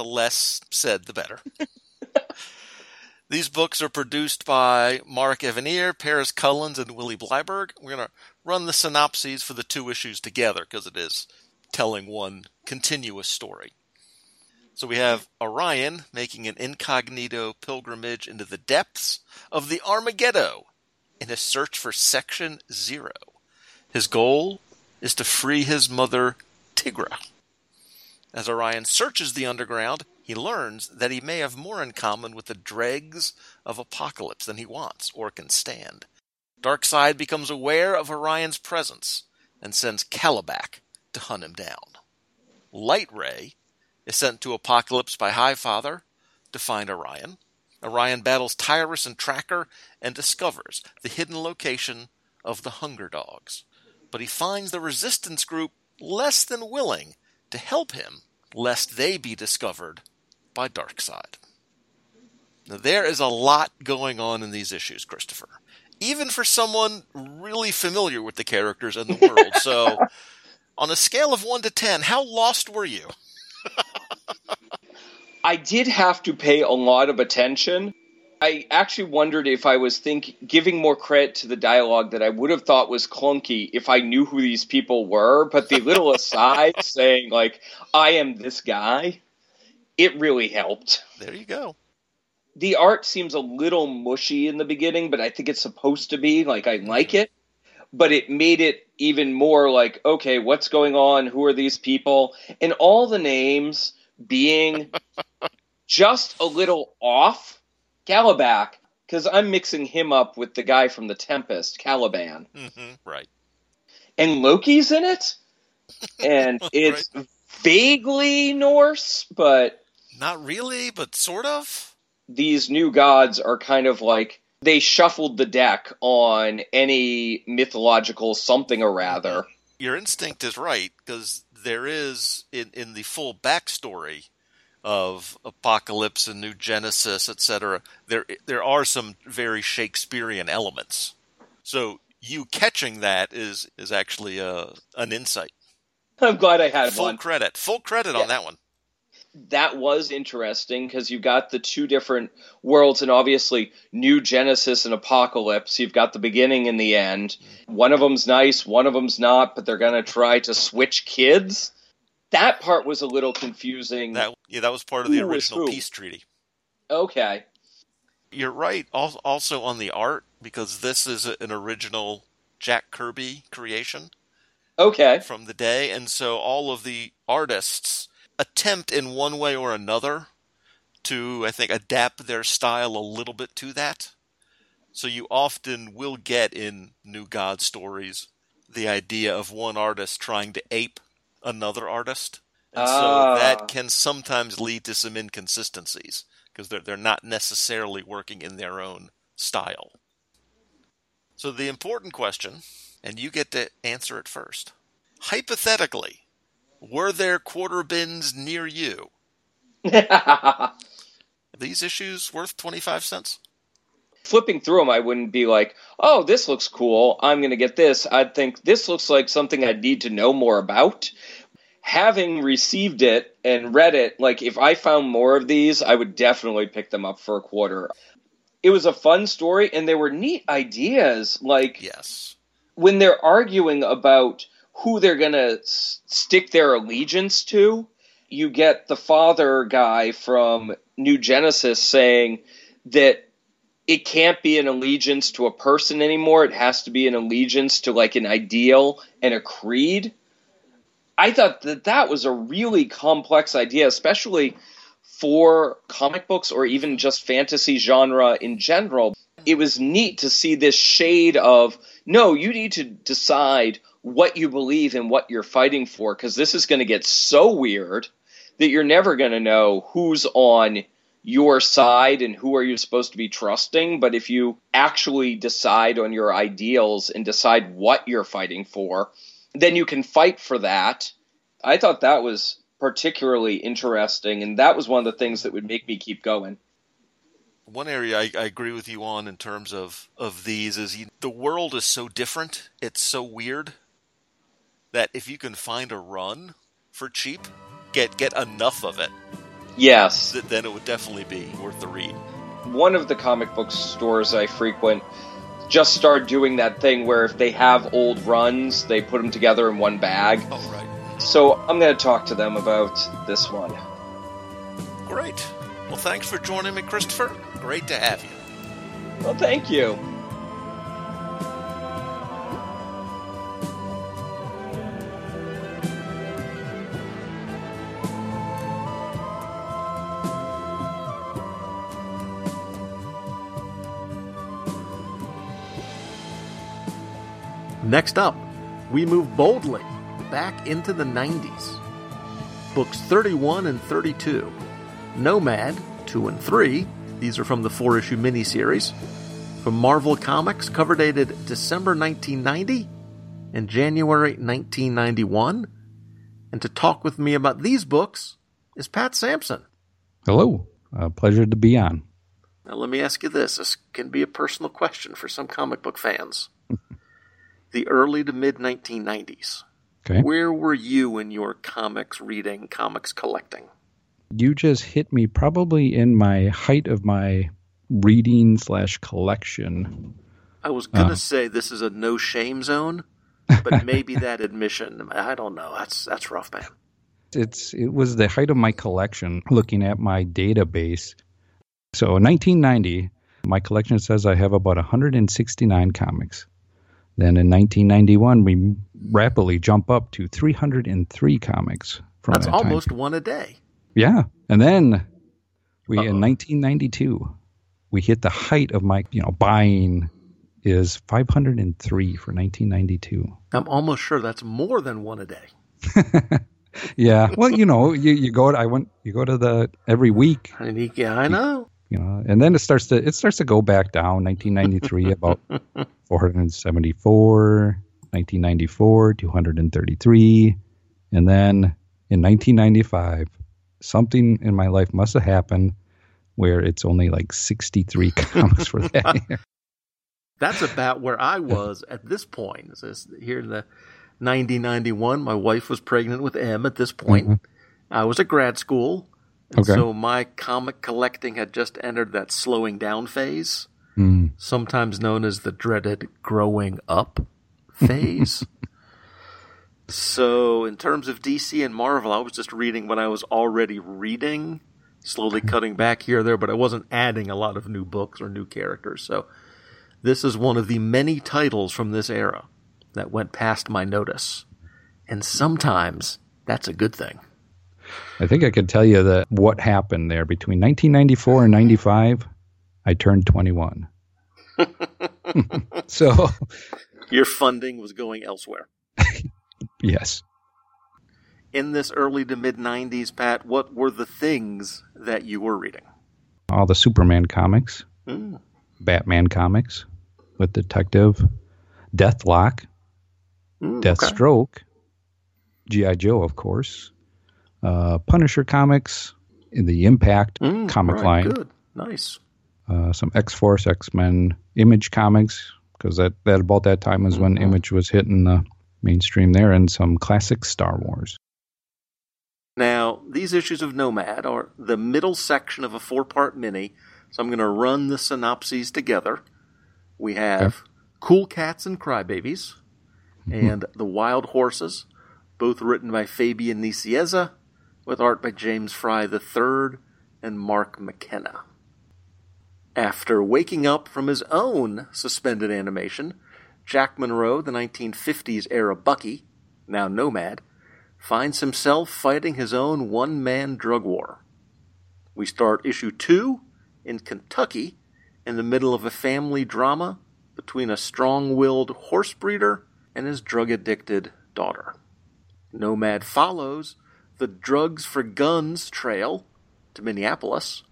the less said, the better. These books are produced by Mark Evanier, Paris Cullins, and Willie Blyberg. We're going to run the synopses for the two issues together because it is telling one continuous story. So we have Orion making an incognito pilgrimage into the depths of the Armagetto in his search for Section Zero. His goal is to free his mother, Tigra. As Orion searches the underground, he learns that he may have more in common with the dregs of Apokolips than he wants or can stand. Darkseid becomes aware of Orion's presence and sends Kalibak to hunt him down. Lightray is sent to Apokolips by Highfather to find Orion. Orion battles Tyrus and Tracker and discovers the hidden location of the Hunger Dogs. But he finds the resistance group less than willing to help him, lest they be discovered by Darkseid. Now, there is a lot going on in these issues, Christopher. Even for someone really familiar with the characters and the world. so, on a scale of 1 to 10, how lost were you? I did have to pay a lot of attention. I actually wondered if I was think giving more credit to the dialogue that I would have thought was clunky if I knew who these people were, but the little aside saying like I am this guy, it really helped. There you go. The art seems a little mushy in the beginning, but I think it's supposed to be like I like mm-hmm. it. But it made it even more like okay, what's going on? Who are these people? And all the names being just a little off. Kalibak, because I'm mixing him up with the guy from the Tempest, Caliban. Mm-hmm, right. And Loki's in it. And it's right. vaguely Norse, but. Not really, but sort of. These new gods are kind of like. They shuffled the deck on any mythological something or rather. Your instinct is right, because there is, in, in the full backstory, of Apokolips and New Genesis, etc. There there are some very Shakespearean elements. So you catching that is is actually a, uh, an insight. I'm glad I had full one. credit. Full credit yeah. on that one. That was interesting because you've got the two different worlds, and obviously New Genesis and Apokolips You've got the beginning and the end. One of them's nice, one of them's not, but they're going to try to switch kids that part was a little confusing. That yeah, that was part of the original peace treaty. Okay. You're right. Also on the art because this is an original Jack Kirby creation. Okay. From the day, and so all of the artists attempt in one way or another to, I think, adapt their style a little bit to that. So you often will get in New God stories the idea of one artist trying to ape another artist. And so that ah. can sometimes lead to some inconsistencies because they're, they're not necessarily working in their own style. So the important question, and you get to answer it first. Hypothetically, were there quarter bins near you? these issues worth 25 cents? Flipping through them, I wouldn't be like, oh, this looks cool. I'm going to get this. I'd think this looks like something I'd need to know more about having received it and read it, like if I found more of these, I would definitely pick them up for a quarter. It was a fun story and there were neat ideas like yes. When they're arguing about who they're going to s- stick their allegiance to, you get the father guy from New Genesis saying that it can't be an allegiance to a person anymore. It has to be an allegiance to like an ideal and a creed. I thought that that was a really complex idea, especially for comic books or even just fantasy genre in general. It was neat to see this shade of no, you need to decide what you believe and what you're fighting for because this is going to get so weird that you're never going to know who's on your side and who are you supposed to be trusting but if you actually decide on your ideals and decide what you're fighting for then you can fight for that. I thought that was particularly interesting, and that was one of the things that would make me keep going. One area I, I agree with you on in terms of, of these is you, the world is so different, it's so weird, that if you can find a run for cheap, get get enough of it. Yes. then it would definitely be worth the read. One of the comic book stores I frequent just started doing that thing where if they have old runs, they put them together in one bag. Oh, right. So I'm going to talk to them about this one. Great. Well, thanks for joining me, Christopher. Great to have you. Well, thank you. Next up, we move boldly back into the 90s. Books 31 and 32. Nomad, 2 and 3. These are from the four issue miniseries. From Marvel Comics, cover dated December 1990 and January 1991. And to talk with me about these books is Pat Sampson. Hello. Uh, pleasure to be on. Now, let me ask you this. This can be a personal question for some comic book fans. The early to mid 1990s. Okay. Where were you in your comics reading, comics collecting? You just hit me probably in my height of my reading slash collection. I was going to Uh. say this is a no shame zone, but maybe that admission, I don't know. That's that's rough, man. It's it was the height of my collection. Looking at my database, so in 1990, my collection says I have about 169 comics. Then in 1991, we rapidly jump up to 303 comics. From That's that time. almost one a day. Yeah. And then we Uh-oh. in 1992 we hit the height of my, you know, buying is 503 for 1992. I'm almost sure that's more than one a day. Yeah. Well, you know, you, you go to, I went you go to the every week, I mean, yeah, I know. You know, and then it starts to it starts to go back down 1993 about 474, 1994 233, and then in 1995 something in my life must have happened where it's only like 63 comics for that year. That's about where I was at this point. Here in the 1991. My wife was pregnant with M at this point. Mm-hmm. I was at grad school. And Okay. So my comic collecting had just entered that slowing down phase, Hmm. sometimes known as the dreaded growing up phase. so, in terms of DC and Marvel, I was just reading when I was already reading, slowly cutting back here or there, but I wasn't adding a lot of new books or new characters. So, this is one of the many titles from this era that went past my notice. And sometimes that's a good thing. I think I could tell you that what happened there between 1994 and 95. I turned 21. so, Your funding was going elsewhere. yes. In this early to mid 90s, Pat, what were the things that you were reading? All the Superman comics, Hmm. Batman comics with Detective, Deathlok, okay. Deathstroke, G.I. Joe, of course, uh, Punisher comics, in the Impact Hmm, comic right, line, Good. Nice. uh, some X Force, X Men, Image comics, because that, that about that time was when Mhm. Image was hitting the mainstream there, and some classic Star Wars. Now, these issues of Nomad are the middle section of a four part mini, so I'm going to run the synopses together. We have Cool Cats and Crybabies and The Wild Horses, both written by Fabian Nicieza, with art by James Fry III and Mark McKenna. After waking up from his own suspended animation, Jack Monroe, the 1950s era Bucky, now Nomad, finds himself fighting his own one man drug war. We start issue two in Kentucky in the middle of a family drama between a strong willed horse breeder and his drug addicted daughter. Nomad follows the drugs for guns trail to Minneapolis,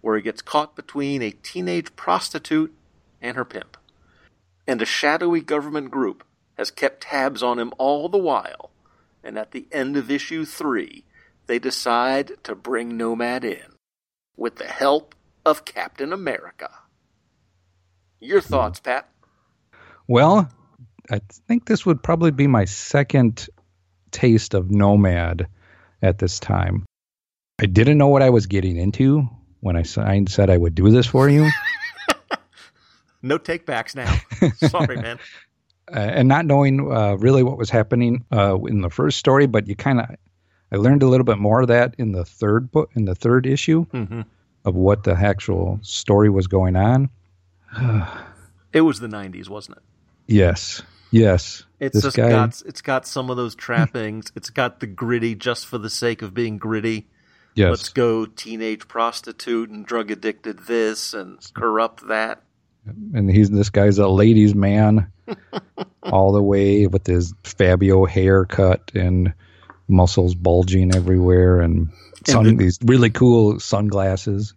where he gets caught between a teenage prostitute and her pimp. And a shadowy government group has kept tabs on him all the while and at the end of issue three, they decide to bring Nomad in with the help of Captain America. Your thoughts, Pat? Well, I think this would probably be my second taste of Nomad at this time. I didn't know what I was getting into when I signed said I would do this for you. No takebacks now. Sorry, man. uh, and not knowing uh, really what was happening uh, in the first story, but you kind of, I learned a little bit more of that in the third book, in the third issue hmm of what the actual story was going on. It was the '90s, wasn't it? Yes, yes. It's This just guy- got it's got some of those trappings. it's got the gritty just for the sake of being gritty. Yes, Let's go teenage prostitute and drug addicted this and corrupt that. and he's this guy's a ladies' man, all the way with his Fabio haircut and muscles bulging everywhere, and, sun, And the- these really cool sunglasses.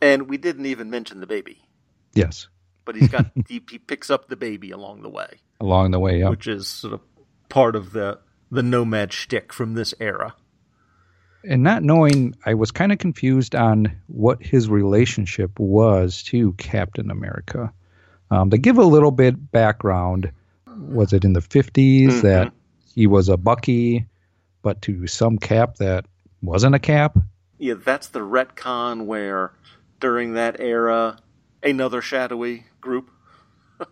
And we didn't even mention the baby, Yes, but he's got he, he picks up the baby along the way, along the way. Yeah. which is sort of part of the the nomad shtick from this era. and not knowing, I was kind of confused on what his relationship was to Captain America. Um, to give a little bit background, was it in the 50s Mhm. that he was a Bucky, but to some Cap that wasn't a Cap? Yeah, that's the retcon where during that era, another shadowy group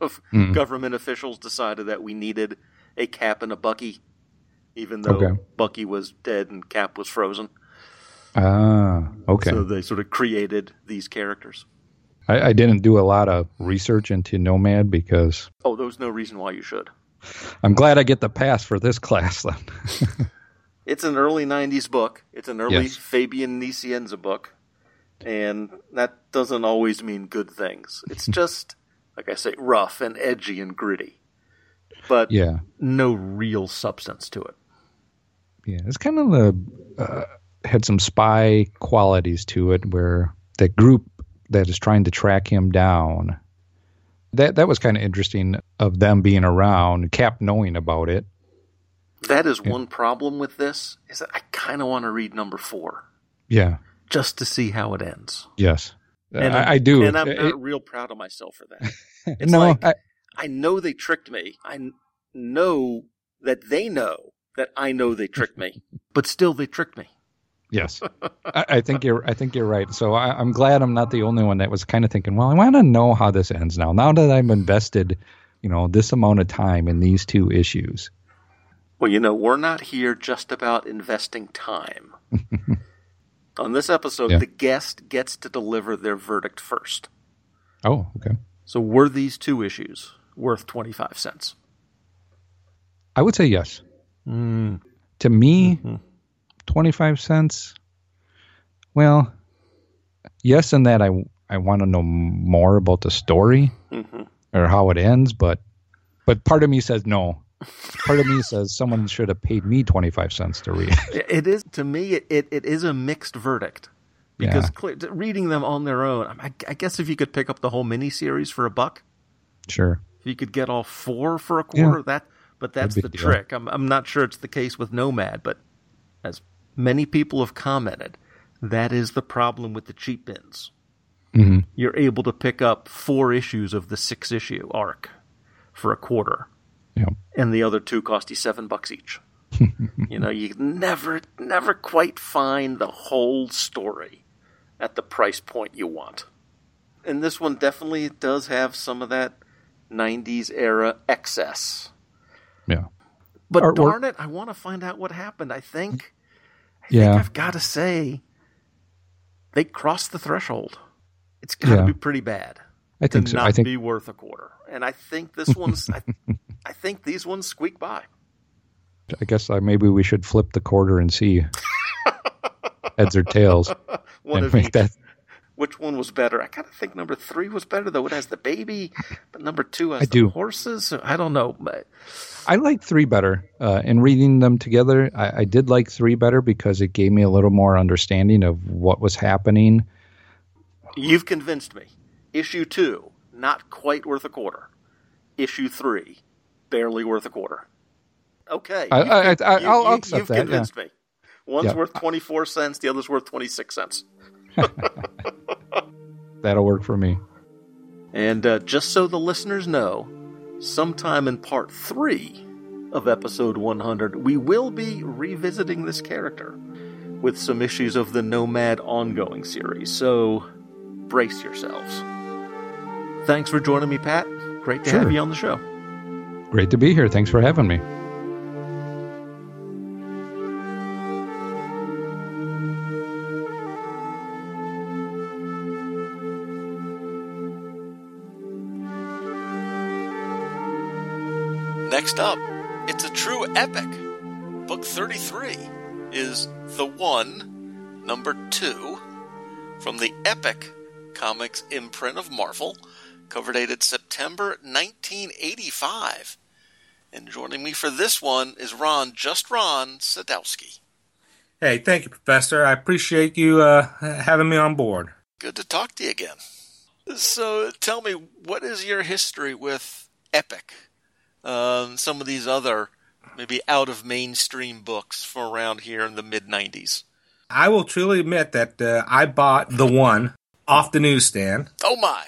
of Mm. government officials decided that we needed a Cap and a Bucky, even though Okay. Bucky was dead and Cap was frozen. Ah, okay. So they sort of created these characters. I, I didn't do a lot of research into Nomad because Oh, there's no reason why you should. I'm glad I get the pass for this class then. It's an early 90s book. It's an early Yes. Fabian Nicieza book. And that doesn't always mean good things. It's just, like I say, rough and edgy and gritty. But yeah. no real substance to it. Yeah, it's kind of the uh, had some spy qualities to it, where the group that is trying to track him down. That that was kind of interesting of them being around, Cap knowing about it. That is Yeah. one problem with this, is that I kind of want to read number four Yeah. Just to see how it ends. Yes. And I, I'm- do. And I'm It- not real proud of myself for that. It's no, like- I, I know they tricked me. I know that they know that I know they tricked me, but still they tricked me. yes. I, I think you're. I think you're right. So I, I'm glad I'm not the only one that was kind of thinking. Well, I want to know how this ends now. Now that I've invested, you know, this amount of time in these two issues. Well, you know, we're not here just about investing time. On this episode, Yeah. the guest gets to deliver their verdict first. Oh, okay. So, were these two issues worth 25 cents? I would say yes. Mm. To me, Mhm. 25 cents. Well, yes, in that I I want to know more about the story hmm or how it ends, but but part of me says no. Part of me says someone should have paid me 25 cents to read. it. Is, to me, it, it, it is a mixed verdict. Because Yeah. clear, reading them on their own, I, I guess if you could pick up the whole miniseries for a buck, Sure. if you could get all four for a quarter, that but that's the deal. trick. I'm I'm not sure it's the case with Nomad, but as many people have commented, that is the problem with the cheap bins. hmm You're able to pick up four issues of the six issue arc for a quarter, Yeah. and the other two cost you seven bucks each. you know, you never never quite find the whole story at the price point you want. And this one definitely does have some of that 90s era excess. Yeah. But Or- darn it, I want to find out what happened. I think, I Yeah. think I've got to say, they crossed the threshold. It's got to Yeah. be pretty bad I to think so. not I think be worth a quarter. And I think this one's, I, I think these ones squeak by. I guess uh, maybe we should flip the quarter and see heads or tails One and of make each. that. Which one was better? I kind of think number three was better, though. It has the baby, but number two has I the do. horses. I don't know. But I like three better. Uh, in reading them together, I, I did like three better because it gave me a little more understanding of what was happening. You've convinced me. Issue two, not quite worth a quarter. Issue three, barely worth a quarter. Okay. I- you've I- con- I- you- I'll- I'll you- accept You've that, yeah. convinced me. One's Yeah. worth 24 cents, the other's worth 26 cents. That'll work for me. And uh, just so the listeners know, sometime in part three of episode 100, we will be revisiting this character with some issues of the Nomad ongoing series. So brace yourselves. Thanks for joining me, Pat. Great to Sure. have you on the show. Great to be here. Thanks for having me. Next up, it's a true epic. Book 33 is The One, number two, from the Epic Comics imprint of Marvel, cover dated September 1985. And joining me for this one is Ron, just Ron Sadowski. Hey, thank you, Professor. I appreciate you uh, having me on board. Good to talk to you again. So, tell me, what is your history with Epic? Um, some of these other, maybe out of mainstream books from around here in the mid 90s. I will truly admit that uh, I bought the one off the newsstand. Oh, my.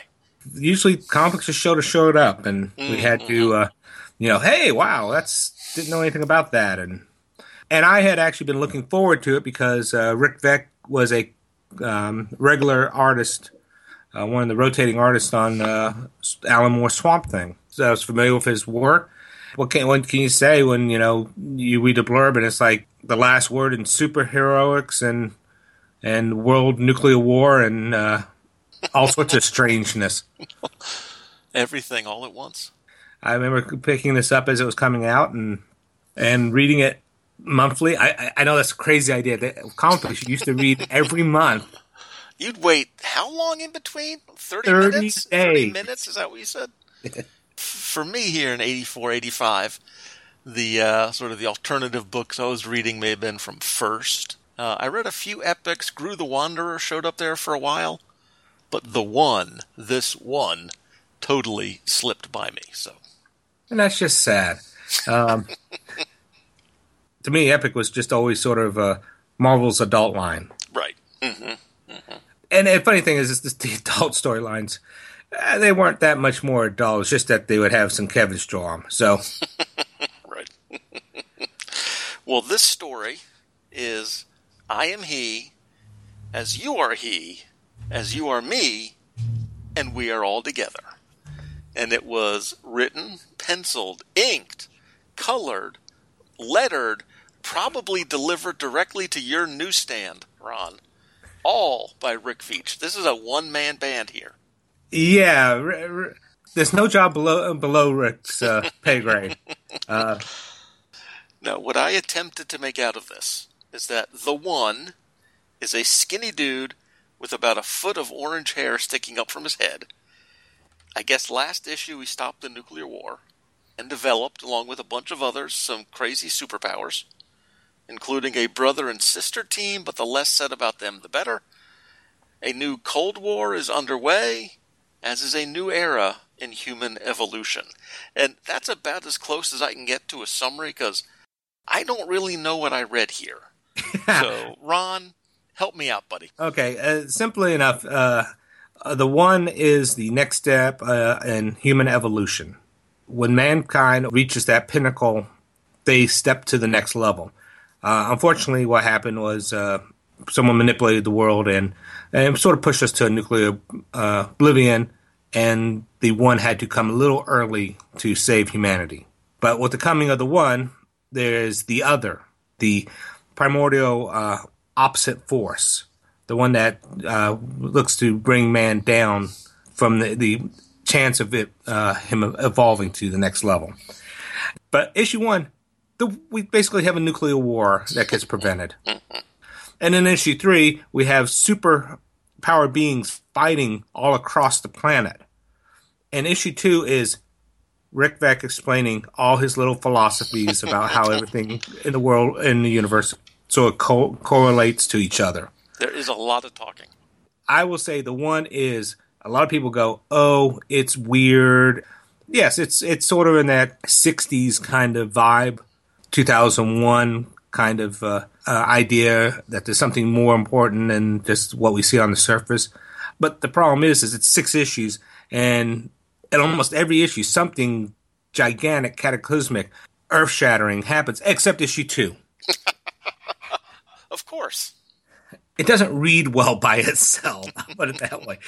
Usually, comics just showed showed up, and we had to, uh, you know, hey, wow, that's didn't know anything about that, and and I had actually been looking forward to it because uh, Rick Veck was a um, regular artist, uh, one of the rotating artists on uh, Alan Moore's Swamp Thing. So I was familiar with his work. What can what can you say when you know you read a blurb and it's like the last word in superheroics and and world nuclear war and uh, all sorts of strangeness. Everything all at once. I remember picking this up as it was coming out and and reading it monthly. I I- know that's a crazy idea. That comic books you used to read every month. You'd wait how long in between? 30, 30 minutes? 30 minutes? Is that what you said? For me here in 84, 85, the uh, sort of the alternative books I was reading may have been from First. Uh, I read a few epics. Groo the Wanderer showed up there for a while. But the one, this one, totally slipped by me. So And that's just sad. Um, to me, Epic was just always sort of uh, Marvel's adult line. Right. hmm And the funny thing is, is this, the adult storylines, uh, they weren't that much more adult. It's just that they would have some Kevin 'em. So, Right. well, this story is I am he, as you are he, as you are me, and we are all together. And it was written, penciled, inked, colored, lettered, probably delivered directly to your newsstand, Ron. All by Rick Veitch. This is a one man band here. yeah, r- r- there's no job below below Rick's uh, pay grade. Uh, Now, what I attempted to make out of this is that the one is a skinny dude with about a foot of orange hair sticking up from his head. I guess last issue he stopped the nuclear war and developed, along with a bunch of others, some crazy superpowers, including a brother and sister team, but the less said about them, the better. A new Cold War is underway, as is a new era in human evolution. And that's about as close as I can get to a summary because I don't really know what I read here. so, Ron, help me out, buddy. Okay, uh, simply enough, uh, uh, the one is the next step uh, in human evolution. When mankind reaches that pinnacle, they step to the next level. Uh, unfortunately, what happened was uh, someone manipulated the world and, and sort of pushed us to a nuclear oblivion, and the one had to come a little early to save humanity. But with the coming of the one, there is the other, the primordial uh, opposite force, the one that uh, looks to bring man down from the, the chance of it uh, him evolving to the next level. But issue one, the, we basically have a nuclear war that gets prevented. And in issue three, we have super power beings fighting all across the planet. And issue two is Rick Veck explaining all his little philosophies about how everything in the world, in the universe, sort it co- correlates to each other. There is a lot of talking. I will say the one is a lot of people go, "Oh, it's weird." Yes, it's it's sort of in that '60s kind of vibe, 2001 kind of uh, uh, idea that there's something more important than just what we see on the surface. But the problem is, is it's six issues, and in almost every issue, something gigantic, cataclysmic, earth-shattering happens, except issue two. Of course. It doesn't read well by itself. I'll put it that way.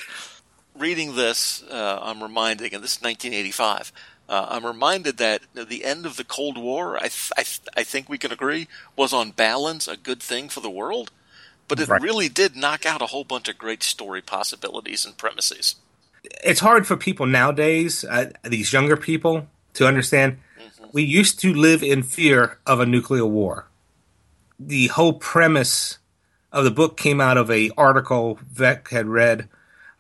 Reading this, uh, I'm reminded, and this is 1985. Uh, I'm reminded that the end of the Cold War, I, th- I, th- I think we can agree, was on balance a good thing for the world, but it Right. really did knock out a whole bunch of great story possibilities and premises. it's hard for people nowadays, uh, these younger people, to understand. We used to live in fear of a nuclear war. The whole premise of the book came out of a article Veitch had read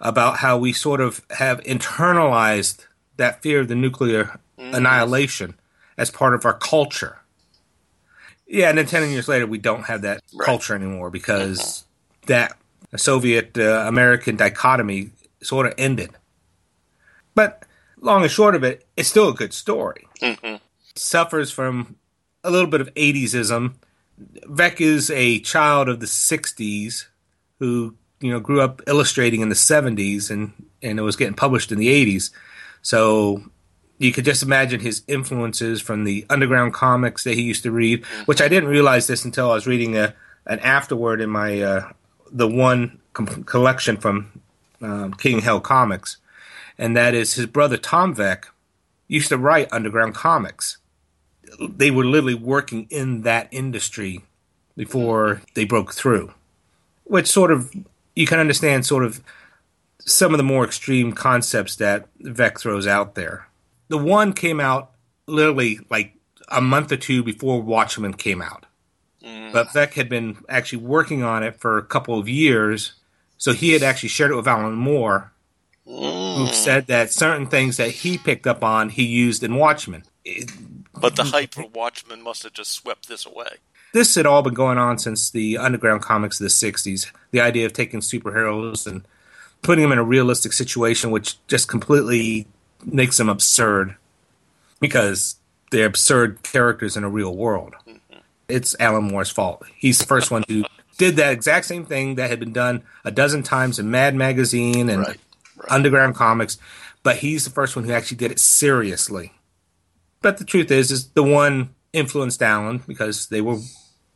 about how we sort of have internalized that fear of the nuclear Mhm. annihilation as part of our culture. Yeah, and then 10 years later, we don't have that Right. culture anymore because that Soviet uh, American dichotomy sort of ended. But long and short of it, it's still a good story. hmm Suffers from a little bit of 80s-ism. Veitch is a child of the 60s who, you know, grew up illustrating in the 70s and, and it was getting published in the 80s. So you could just imagine his influences from the underground comics that he used to read, which I didn't realize this until I was reading a, an afterword in my uh, the one com- collection from um, King Hell Comics, and that is his brother Tom Veitch used to write underground comics. They were literally working in that industry before they broke through, which sort of you can understand sort of some of the more extreme concepts that Veitch throws out there. The one came out literally like a month or two before Watchmen came out. Mm. But Veitch had been actually working on it for a couple of years. So he had actually shared it with Alan Moore, who mm. said that certain things that he picked up on, he used in Watchmen. It- But the mm-hmm. hype for Watchmen must have just swept this away. this had all been going on since the underground comics of the 60s. The idea of taking superheroes and putting them in a realistic situation, which just completely makes them absurd because they're absurd characters in a real world. Mm-hmm. It's Alan Moore's fault. He's the first one who did that exact same thing that had been done a dozen times in Mad Magazine and Right, right. underground comics, but he's the first one who actually did it seriously. But the truth is, is the one influenced Alan because they were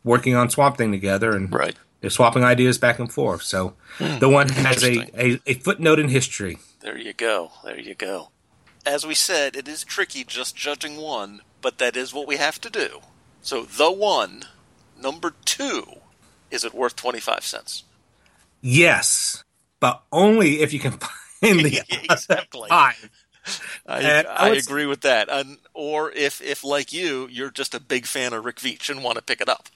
working on Swamp Thing together and Right. they're swapping ideas back and forth. So hmm. the one has a, a, a footnote in history. There you go. There you go. As we said, it is tricky just judging one, but that is what we have to do. So the one, number two, is it worth twenty five cents? Yes, but only if you can find the exactly. five. I, And I I agree with that. And, or if, if like you, you're just a big fan of Rick Veitch and want to pick it up.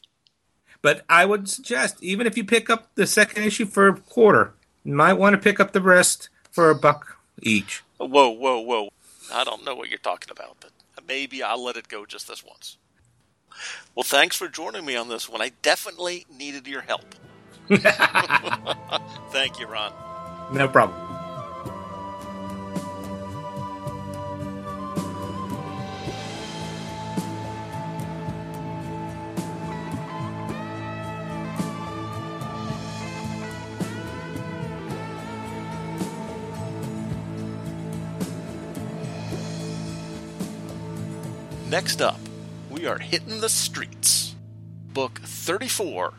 But I would suggest, even if you pick up the second issue for a quarter, you might want to pick up the rest for a buck each. Whoa, whoa, whoa! I don't know what you're talking about, but maybe I'll let it go just this once. Well, thanks for joining me on this one. I definitely needed your help. Thank you, Ron. No problem. Next up, we are hitting the streets. Book 34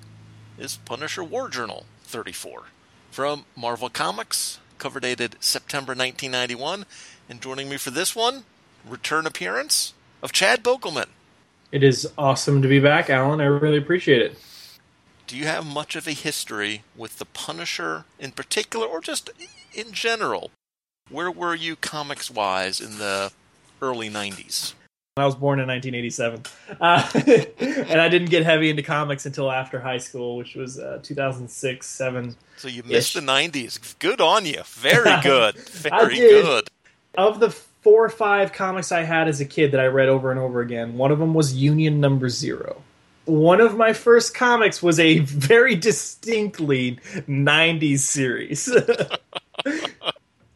is Punisher War Journal 34 from Marvel Comics, cover dated September 1991. And joining me for this one, return appearance of Chad Bokelman. It is awesome to be back, Alan. I really appreciate it. Do you have much of a history with the Punisher in particular, or just in general? Where were you comics wise in the early 90s? I was born in 1987, uh, and I didn't get heavy into comics until after high school, which was uh, 2006, seven. So you missed the 90s. Good on you. Very good. Very good. Of the four or five comics I had as a kid that I read over and over again, one of them was Union Number Zero. One of my first comics was a very distinctly 90s series.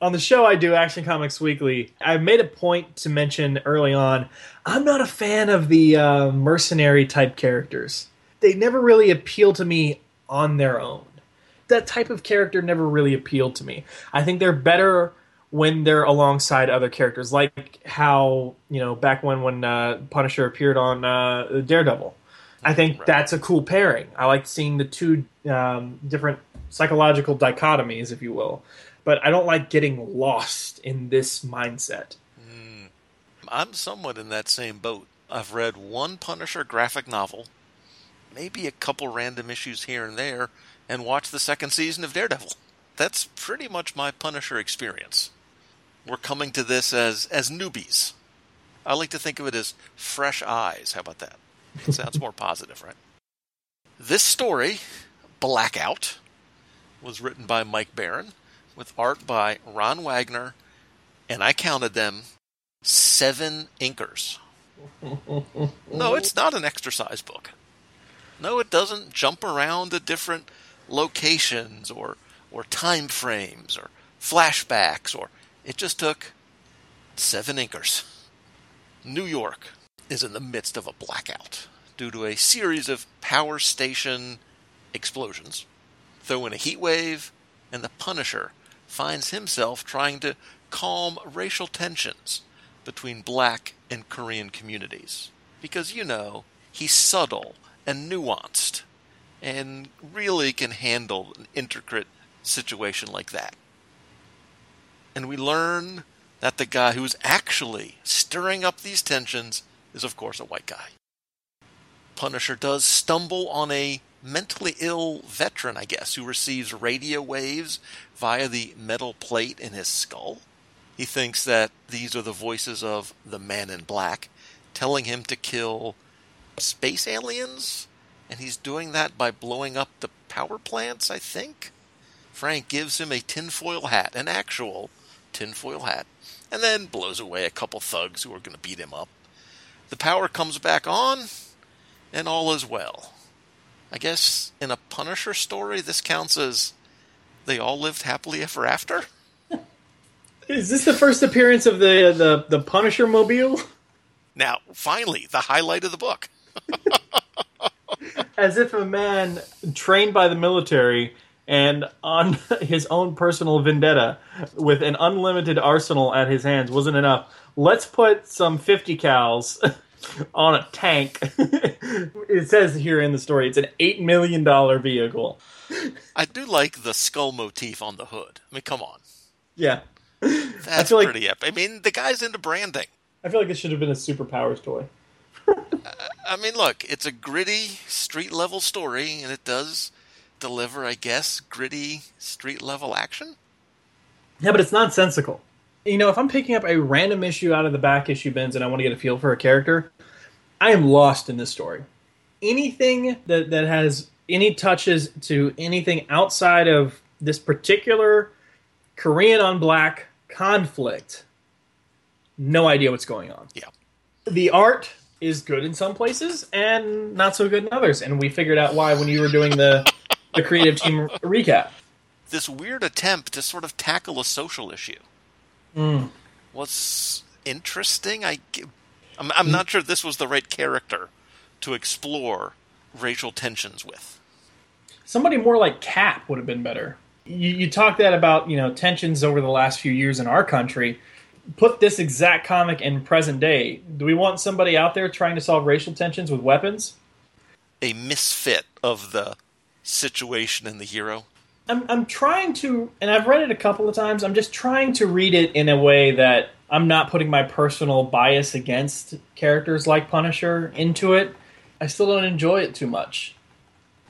On the show I do, Action Comics Weekly, I made a point to mention early on I'm not a fan of the uh, mercenary type characters. They never really appeal to me on their own. That type of character never really appealed to me. I think they're better when they're alongside other characters, like how you know back when when uh, Punisher appeared on uh, Daredevil. I think that's a cool pairing. I like seeing the two um, different psychological dichotomies, if you will. But I don't like getting lost in this mindset. Hmm. I'm somewhat in that same boat. I've read one Punisher graphic novel, maybe a couple random issues here and there, and watched the second season of Daredevil. That's pretty much my Punisher experience. We're coming to this as as newbies. I like to think of it as fresh eyes. How about that? It sounds more positive, right? This story, Blackout, was written by Mike Baron, with art by Ron Wagner, and I counted them seven inkers. no, it's not an exercise book. No, it doesn't jump around to different locations or or time frames or flashbacks or it just took seven inkers. New York is in the midst of a blackout due to a series of power station explosions. Throw in a heat wave, and the Punisher finds himself trying to calm racial tensions between black and Korean communities. Because, you know, he's subtle and nuanced and really can handle an intricate situation like that. And we learn that the guy who's actually stirring up these tensions is, of course, a white guy. Punisher does stumble on a mentally ill veteran, I guess, who receives radio waves via the metal plate in his skull. He thinks that these are the voices of the man in black telling him to kill space aliens, and he's doing that by blowing up the power plants, I think. Frank gives him a tinfoil hat, an actual tinfoil hat, and then blows away a couple thugs who are going to beat him up. The power comes back on, and all is well. I guess in a Punisher story, this counts as they all lived happily ever after. Is this the first appearance of the the, the Punisher mobile? Now, finally, the highlight of the book. As if a man trained by the military and on his own personal vendetta with an unlimited arsenal at his hands wasn't enough. Let's put some 50 cals on a tank. it says here in the story it's an $8 million vehicle. I do like the skull motif on the hood. I mean, come on. Yeah. That's like- pretty epic. I mean, the guy's into branding. I feel like this should have been a superpowers toy. I mean, look, it's a gritty street level story, and it does deliver, I guess, gritty street level action. Yeah, but it's nonsensical. You know, if I'm picking up a random issue out of the back issue bins and I want to get a feel for a character, I am lost in this story. Anything that, that has any touches to anything outside of this particular Korean on black conflict, no idea what's going on. Yeah. The art is good in some places and not so good in others, and we figured out why when you were doing the the creative team recap. This weird attempt to sort of tackle a social issue Mm. was interesting. I, I'm, I'm not sure this was the right character to explore racial tensions with. Somebody more like Cap would have been better. You, you talk that about you know tensions over the last few years in our country. Put this exact comic in present day. Do we want somebody out there trying to solve racial tensions with weapons? A misfit of the situation and the hero. I'm I'm trying to, and I've read it a couple of times. I'm just trying to read it in a way that I'm not putting my personal bias against characters like Punisher into it. I still don't enjoy it too much.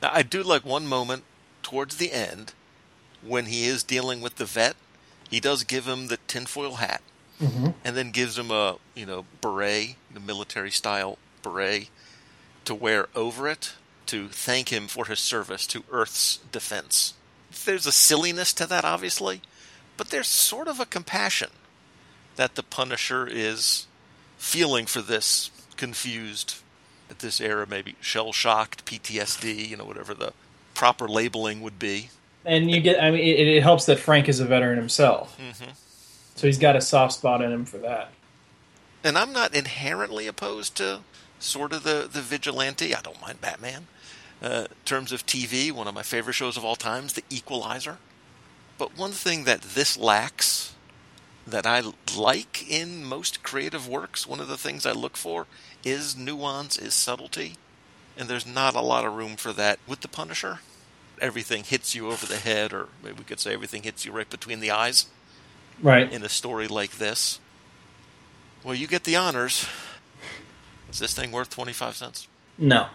Now, I do like one moment towards the end when he is dealing with the vet. He does give him the tinfoil hat, Mhm. and then gives him a you know beret, the military style beret, to wear over it to thank him for his service to Earth's defense. There's a silliness to that, obviously, but there's sort of a compassion that the Punisher is feeling for this confused at this era, maybe shell shocked, PTSD, you know, whatever the proper labeling would be. And you get, I mean, it, it helps that Frank is a veteran himself, hmm so he's got a soft spot in him for that. And I'm not inherently opposed to sort of the, the vigilante. I don't mind Batman. Uh, in terms of TV, one of my favorite shows of all times, The Equalizer. But one thing that this lacks, that I like in most creative works, one of the things I look for is nuance, is subtlety. And there's not a lot of room for that with The Punisher. Everything hits you over the head, or maybe we could say everything hits you right between the eyes Right. in a story like this. Well, you get the honors. Is this thing worth 25 cents? No.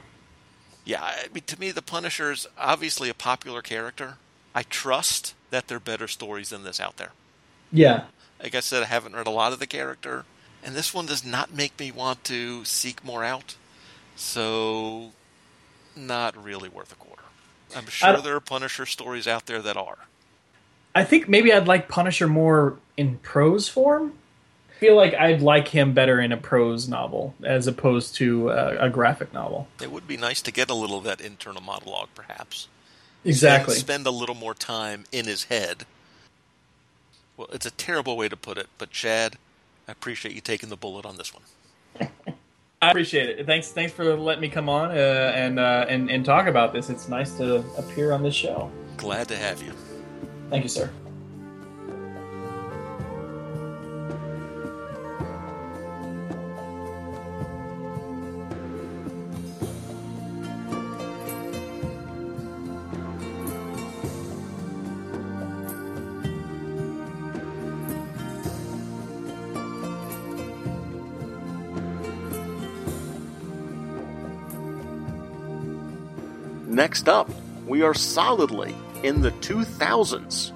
Yeah, I mean, to me, The Punisher is obviously a popular character. I trust that there are better stories than this out there. Yeah. Like I said, I haven't read a lot of the character, and this one does not make me want to seek more out. So, not really worth a quarter. I'm sure there are Punisher stories out there that are. I think maybe I'd like Punisher more in prose form. I feel like I'd like him better in a prose novel as opposed to a, a graphic novel. It would be nice to get a little of that internal monologue, perhaps. Exactly. Spend, spend a little more time in his head. Well, it's a terrible way to put it, but Chad, I appreciate you taking the bullet on this one. I appreciate it. Thanks, thanks for letting me come on uh, and, uh, and and talk about this. It's nice to appear on this show. Glad to have you. Thank you, sir. Next up, we are solidly in the 2000s.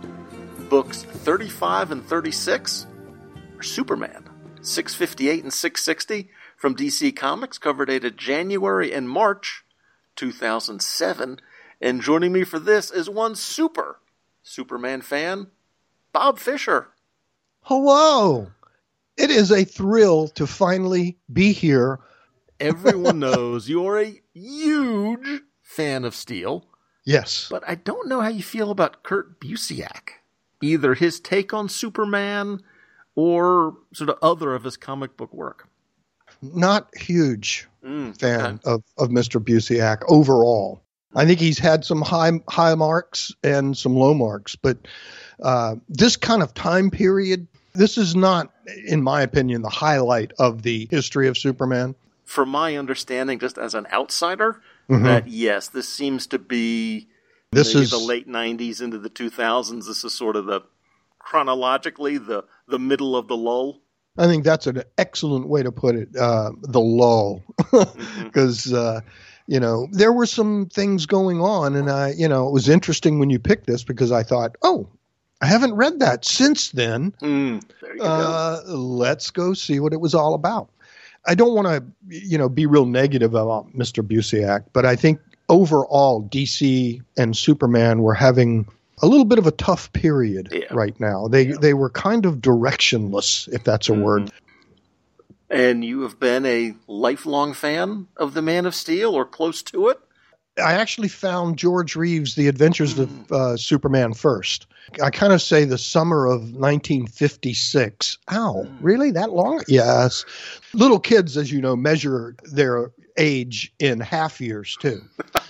Books 35 and 36 are Superman. 658 and 660 from DC Comics, cover dated January and March 2007. And joining me for this is one super Superman fan, Bob Fisher. Hello. It is a thrill to finally be here. Everyone knows you're a huge fan of Steel. Yes. But I don't know how you feel about Kurt Busiek. Either his take on Superman or sort of other of his comic book work. Not huge Mm, fan okay. of, of Mr. Busiek overall. I think he's had some high high marks and some low marks, but uh, this kind of time period, this is not, in my opinion, the highlight of the history of Superman. From my understanding, just as an outsider, Mhm. that yes, this seems to be This maybe is the late '90s into the 2000s. This is sort of the chronologically the the middle of the lull. I think that's an excellent way to put it. Uh, the lull, because uh, you know there were some things going on, and I, you know, it was interesting when you picked this because I thought, oh, I haven't read that since then. Mm, there you go. Uh, let's go see what it was all about. I don't want to, you know, be real negative about Mr. Busiek, but I think overall DC and Superman were having a little bit of a tough period right now. They they were kind of directionless, if that's a Mm-hmm. word. And you have been a lifelong fan of the Man of Steel or close to it. I actually found George Reeves' The Adventures of uh, Superman first. I kind of say the summer of 1956. Ow, really? That long? Yes. Little kids, as you know, measure their age in half years, too.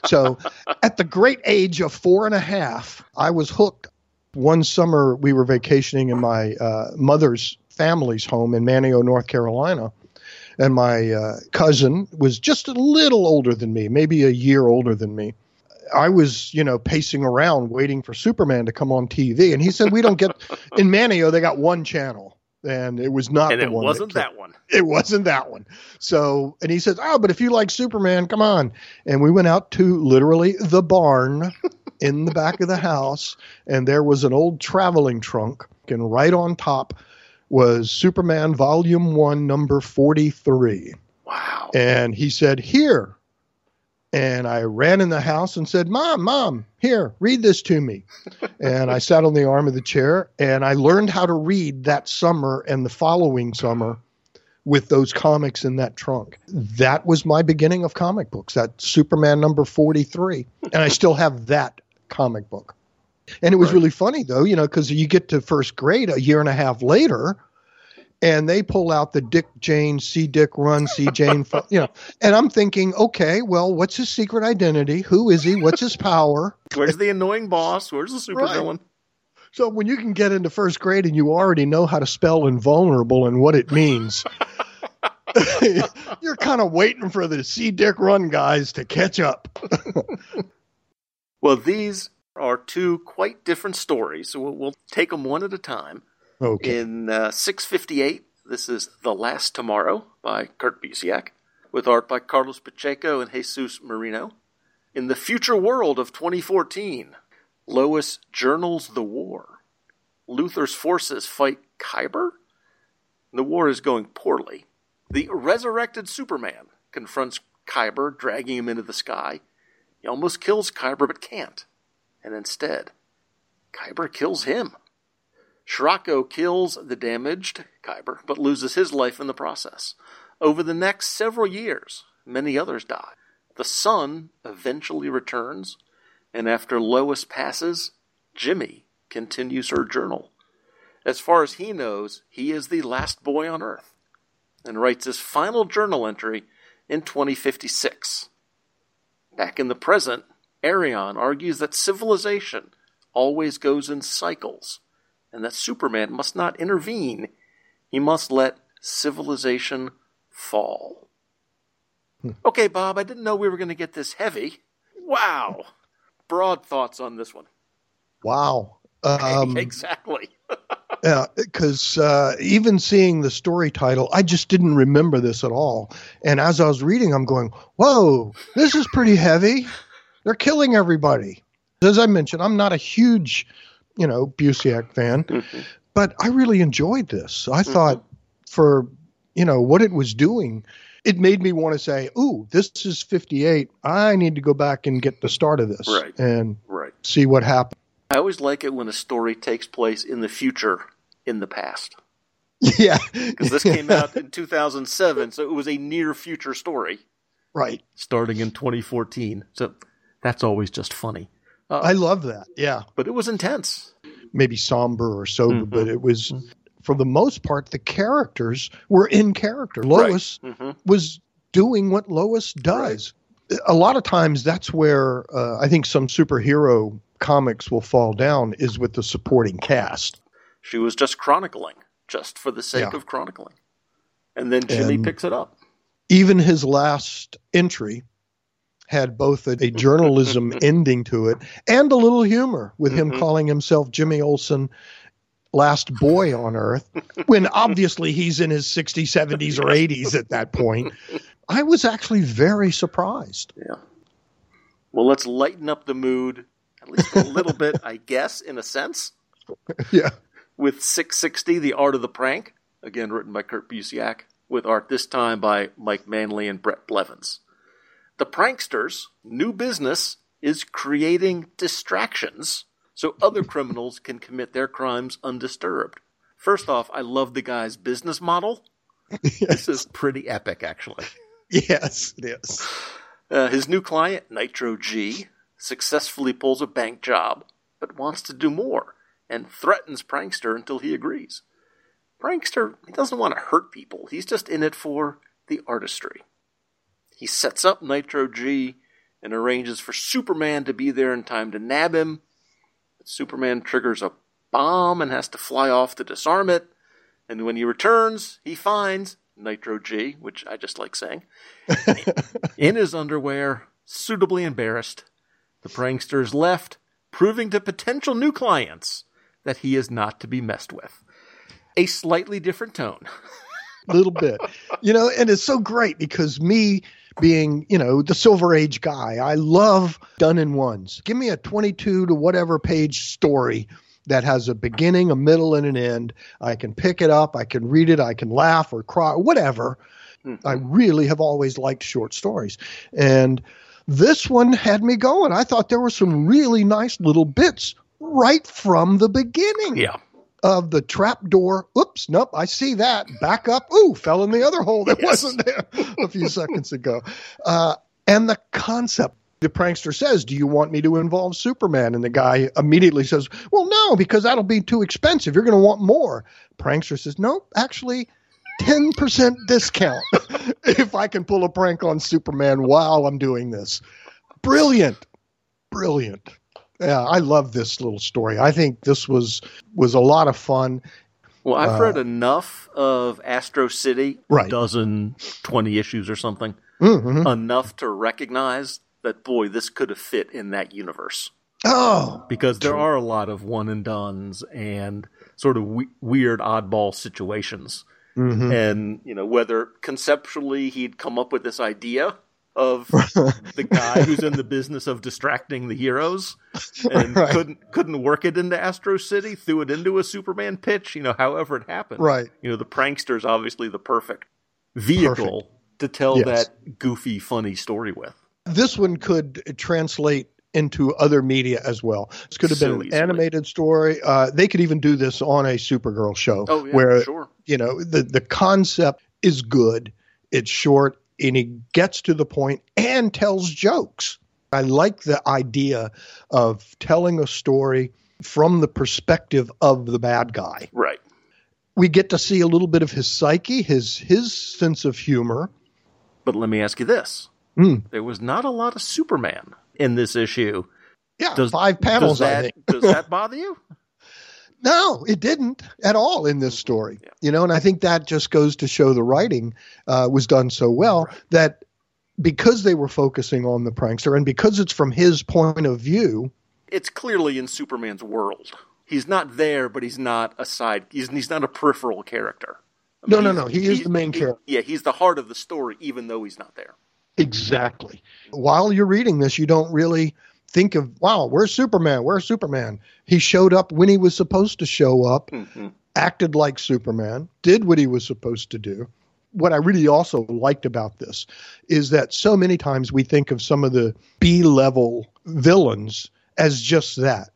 So at the great age of four and a half, I was hooked. One summer, we were vacationing in my uh, mother's family's home in Manteo, North Carolina and my uh, cousin was just a little older than me, maybe a year older than me. I was, you know, pacing around waiting for Superman to come on TV, and he said, "We don't get in Manteo. They got one channel, and it was not and the it one wasn't came- that one. it wasn't that one. So, and he says, "Oh, but if you like Superman, come on." And we went out to literally the barn in the back of the house, and there was an old traveling trunk, and right on top was Superman Volume 1 number 43. Wow. And he said, "Here." And I ran in the house and said, "Mom, mom, here, read this to me." and I sat on the arm of the chair and I learned how to read that summer and the following summer with those comics in that trunk. That was my beginning of comic books, that Superman number 43. And I still have that comic book. And it was really funny though, you know, because you get to first grade a year and a half later, and they pull out the Dick Jane, see Dick run, see Jane, you know, and I'm thinking, okay, well, what's his secret identity? Who is he? What's his power? Where's the annoying boss? Where's the supervillain? So when you can get into first grade and you already know how to spell invulnerable and what it means, you're kind of waiting for the see Dick run guys to catch up. Well, these are two quite different stories, so we'll, we'll take them one at a time. Okay. In uh, 658, this is The Last Tomorrow by Kurt Busiek, with art by Carlos Pacheco and Jesus Merino. In the future world of 2014, Lois journals the war. Luthor's forces fight Khyber. The war is going poorly. The resurrected Superman confronts Khyber, dragging him into the sky. He almost kills Khyber but can't, and instead Khyber kills him. Scirocco kills the damaged Khyber, but loses his life in the process. Over the next several years, many others die. The sun eventually returns, and after Lois passes, Jimmy continues her journal. As far as he knows, he is the last boy on Earth, and writes his final journal entry in 2056. Back in the present, Arion argues that civilization always goes in cycles, and that Superman must not intervene. He must let civilization fall. Okay, Bob, I didn't know we were going to get this heavy. Wow. Broad thoughts on this one. Wow. Um, exactly. yeah, because uh, even seeing the story title, I just didn't remember this at all. And as I was reading, I'm going, "Whoa, this is pretty heavy. They're killing everybody." As I mentioned, I'm not a huge, you know, Busiek fan, Mm-hmm. but I really enjoyed this. I thought for you know what it was doing, it made me want to say, "Ooh, this is 58. I need to go back and get the start of this Right. and Right. see what happened." I always like it when a story takes place in the future in the past. Yeah, Because this came out in 2007, so it was a near future story right. starting in 2014. So that's always just funny. Uh, I love that. Yeah. but it was intense. maybe somber or sober, Mm-hmm. but it was, for the most part, the characters were in character. Lois hmm was doing what Lois does. A lot of times, that's where uh, I think some superhero comics will fall down is with the supporting cast. She was just chronicling, just for the sake Yeah. of chronicling. And then Jimmy And- picks it up. Even his last entry had both a, a journalism ending to it and a little humor with him Mhm. calling himself Jimmy Olsen last boy on earth when obviously he's in his 60s 70s or 80s at that point i was actually very surprised Yeah. Well, let's lighten up the mood at least a little bit, I guess, in a sense. yeah with 660, The Art of the Prank, again written by Kurt Busiek, with art this time by Mike Manley and Bret Blevins. The pranksters' new business is creating distractions so other criminals can commit their crimes undisturbed. First off, I love the guy's business model. This is pretty epic, actually. yes it is Uh, his new client, Nitro G, successfully pulls a bank job, but wants to do more and threatens Prankster until he agrees. Prankster, he doesn't want to hurt people, he's just in it for the artistry. He sets up Nitro G and arranges for Superman to be there in time to nab him. But Superman triggers a bomb and has to fly off to disarm it. And when he returns, he finds Nitro G, which I just like saying, in his underwear, suitably embarrassed. The prankster is left, proving to potential new clients that he is not to be messed with. A slightly different tone. little bit you know and it's so great because me being you know the silver age guy. I love done in ones. Give me a 22 to whatever page story that has a beginning a middle and an end. I can pick it up. I can read it. I can laugh or cry whatever. Mm-hmm. I really have always liked short stories. And this one had me going. I thought there were some really nice little bits right from the beginning. Yeah. Of the trap door. Oops, nope, I see that. Back up. Ooh, fell in the other hole that Yes. wasn't there a few seconds ago. Uh, and the concept. The prankster says, Do you want me to involve Superman? And the guy immediately says, Well, no, because that'll be too expensive. You're going to want more. Prankster says, Nope, actually, 10% discount if I can pull a prank on Superman while I'm doing this. Brilliant. Brilliant. Yeah, I love this little story. I think this was was a lot of fun. Well, I've Uh, read enough of Astro City, Right. dozen, 20 issues or something, Mhm. enough to recognize that, boy, this could have fit in that universe. Oh, because there are a lot of one and dones and sort of we- weird oddball situations. Mhm. And you know whether conceptually he'd come up with this idea of the guy who's in the business of distracting the heroes and Right. couldn't couldn't work it into Astro City, threw it into a Superman pitch. You know, however it happened. Right. You know, the prankster's obviously the perfect vehicle to tell Yes. that goofy, funny story with. this one could translate into other media as well. This could have So been an easily. animated story. Uh, they could even do this on a Supergirl show Oh, yeah, where sure. you know the the concept is good. It's short and he gets to the point and tells jokes. I like the idea of telling a story from the perspective of the bad guy. Right. We get to see a little bit of his psyche, his his sense of humor. But let me ask you this: Hmm. there was not a lot of Superman in this issue. Yeah, Does- five panels. Does that, does that bother you? No, it didn't at all in this story. You know, and I think that just goes to show the writing uh, was done so well that because they were focusing on the prankster and because it's from his point of view, It's clearly in Superman's world. He's not there, but he's not a side. He's he's not a peripheral character. I No, mean, no, he's- no, he is the main he- character. Yeah, he's the heart of the story, even though he's not there. Exactly. While you're reading this, you don't really think of, wow, where's Superman? Where's Superman? He showed up when he was supposed to show up, mm-hmm. acted like Superman, did what he was supposed to do. What I really also liked about this is that so many times we think of some of the B level villains as just that.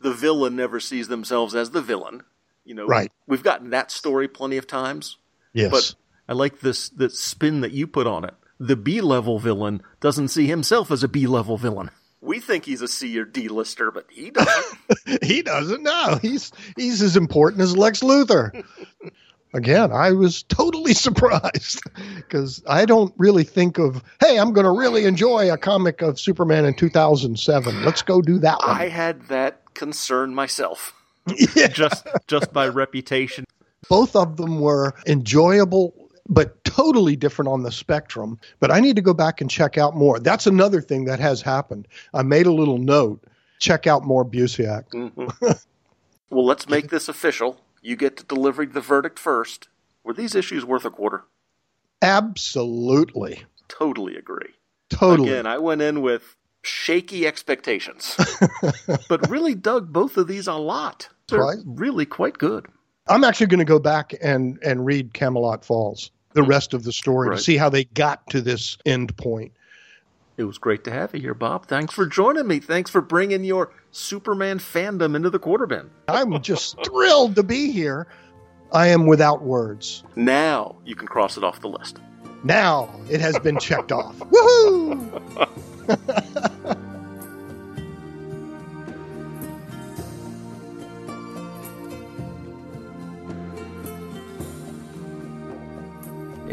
The villain never sees themselves as the villain. You know, Right. We've gotten that story plenty of times. Yes. But I like this the spin that you put on it. The B level villain doesn't see himself as a B level villain. We think he's a C or D lister, but he doesn't. he doesn't know. He's he's as important as Lex Luthor. Again, I was totally surprised because I don't really think of, hey, I'm going to really enjoy a comic of Superman in 2007. Let's go do that one. I had that concern myself. Just just by reputation. Both of them were enjoyable, but totally different on the spectrum. But I need to go back and check out more. That's another thing that has happened. I made a little note. Check out more Busiek. Mhm. well, let's make this official. You get to deliver the verdict first. Were these issues worth a quarter? Absolutely. Totally agree. Totally. Again, I went in with shaky expectations, but really dug both of these a lot. They're Right. really quite good. I'm actually going to go back and and read Camelot Falls, the rest of the story, Right. to see how they got to this end point. It was great to have you here, Bob. Thanks for joining me. Thanks for bringing your Superman fandom into the quarter bin. I'm just thrilled to be here. I am without words. Now you can cross it off the list. Now it has been checked off. Woohoo!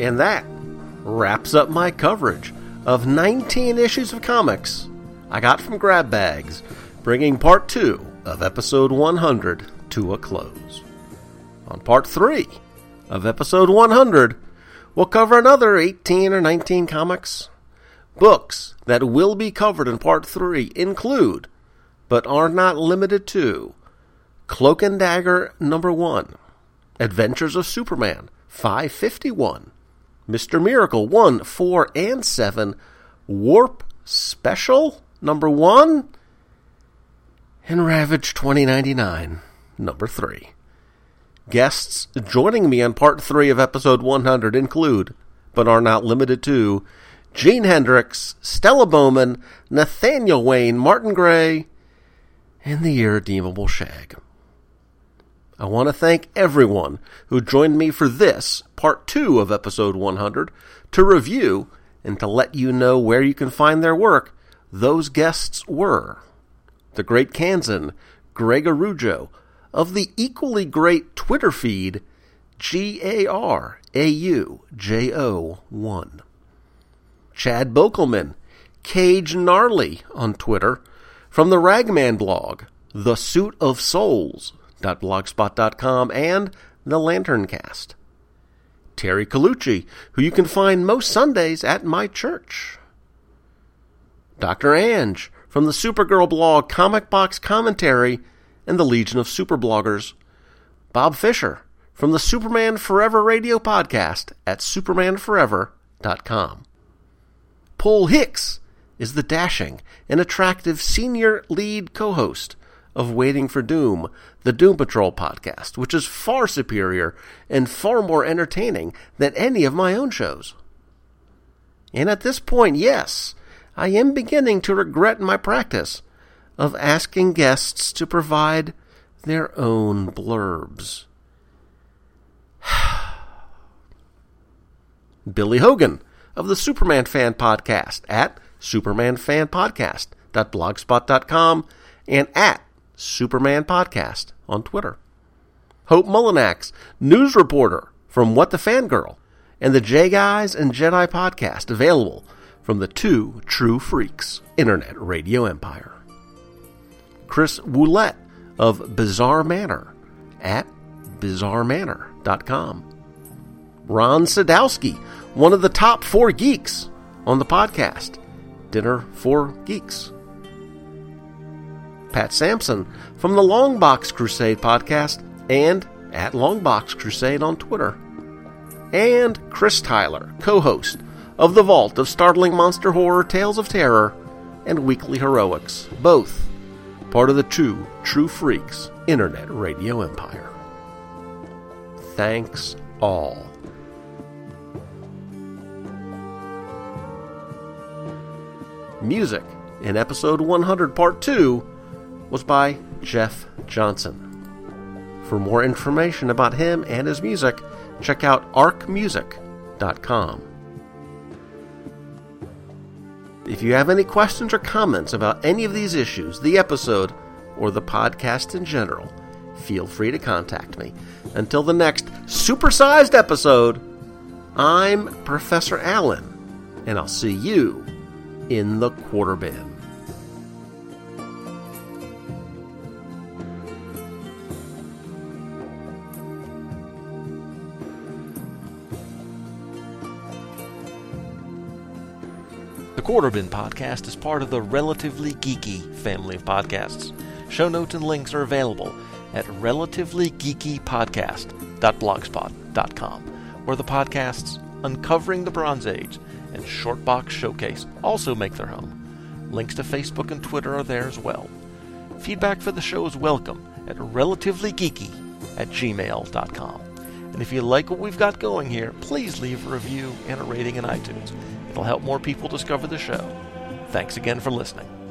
And that wraps up my coverage of 19 issues of comics I got from Grab Bags, bringing part 2 of episode 100 to a close. On part 3 of episode 100, we'll cover another 18 or 19 comics. Books that will be covered in part 3 include, but are not limited to, Cloak and Dagger number 1, Adventures of Superman 551, Mr. Miracle 1, 4, and 7, Warp Special number 1, and Ravage 2099 number 3. Guests joining me on part 3 of episode 100 include, but are not limited to, Gene Hendricks, Stella Bowman, Nathaniel Wayne, Martin Gray, and the irredeemable Shag. I want to thank everyone who joined me for this, part two of episode 100, to review and to let you know where you can find their work. Those guests were the great Kansan, Greg Araujo, of the equally great Twitter feed, G A R A U J O 1. Chad Bokelman, Cage Gnarly on Twitter, from the Ragman blog, The Suit of Souls, blogspot.com and the Lantern Cast. Terry Colucci, who you can find most Sundays at my church. Dr. Anj from the Supergirl blog Comic Box Commentary and the Legion of Superbloggers. Bob Fisher from the Superman Forever radio podcast at supermanforever.com. Paul Hicks is the dashing and attractive senior lead co-host of Waiting for Doom, the Doom Patrol podcast, which is far superior and far more entertaining than any of my own shows. And at this point, yes, I am beginning to regret my practice of asking guests to provide their own blurbs. Billy Hogan of the Superman Fan Podcast at supermanfanpodcast.blogspot.com and at Superman Podcast on Twitter. Hope Mullinax, news reporter from What the Fangirl, and the J Guys and Jedi podcast available from the two true freaks internet radio empire. Chris Woolette of Bizarre Manor at bizarremanor.com. Ron Sadowski, one of the top four geeks on the podcast, Dinner for Geeks. Pat Sampson from the Longbox Crusade podcast and at Longbox Crusade on Twitter. And Chris Tyler, co host of The Vault of Startling Monster Horror Tales of Terror and Weekly Heroics, both part of the two True Freaks Internet Radio Empire. Thanks all. Music in episode 100, part 2, was by Jeff Johnson. For more information about him and his music, check out arcmusic.com. If you have any questions or comments about any of these issues, the episode, or the podcast in general, feel free to contact me. Until the next supersized episode, I'm Professor Alan, and I'll see you in the quarter bin. The Quarter Bin Podcast is part of the Relatively Geeky family of podcasts. Show notes and links are available at relativelygeekypodcast.blogspot.com, where the podcasts Uncovering the Bronze Age and Shortbox Showcase also make their home. Links to Facebook and Twitter are there as well. Feedback for the show is welcome at relativelygeeky at gmail.com. And if you like what we've got going here, please leave a review and a rating in iTunes. It'll help more people discover the show. Thanks again for listening.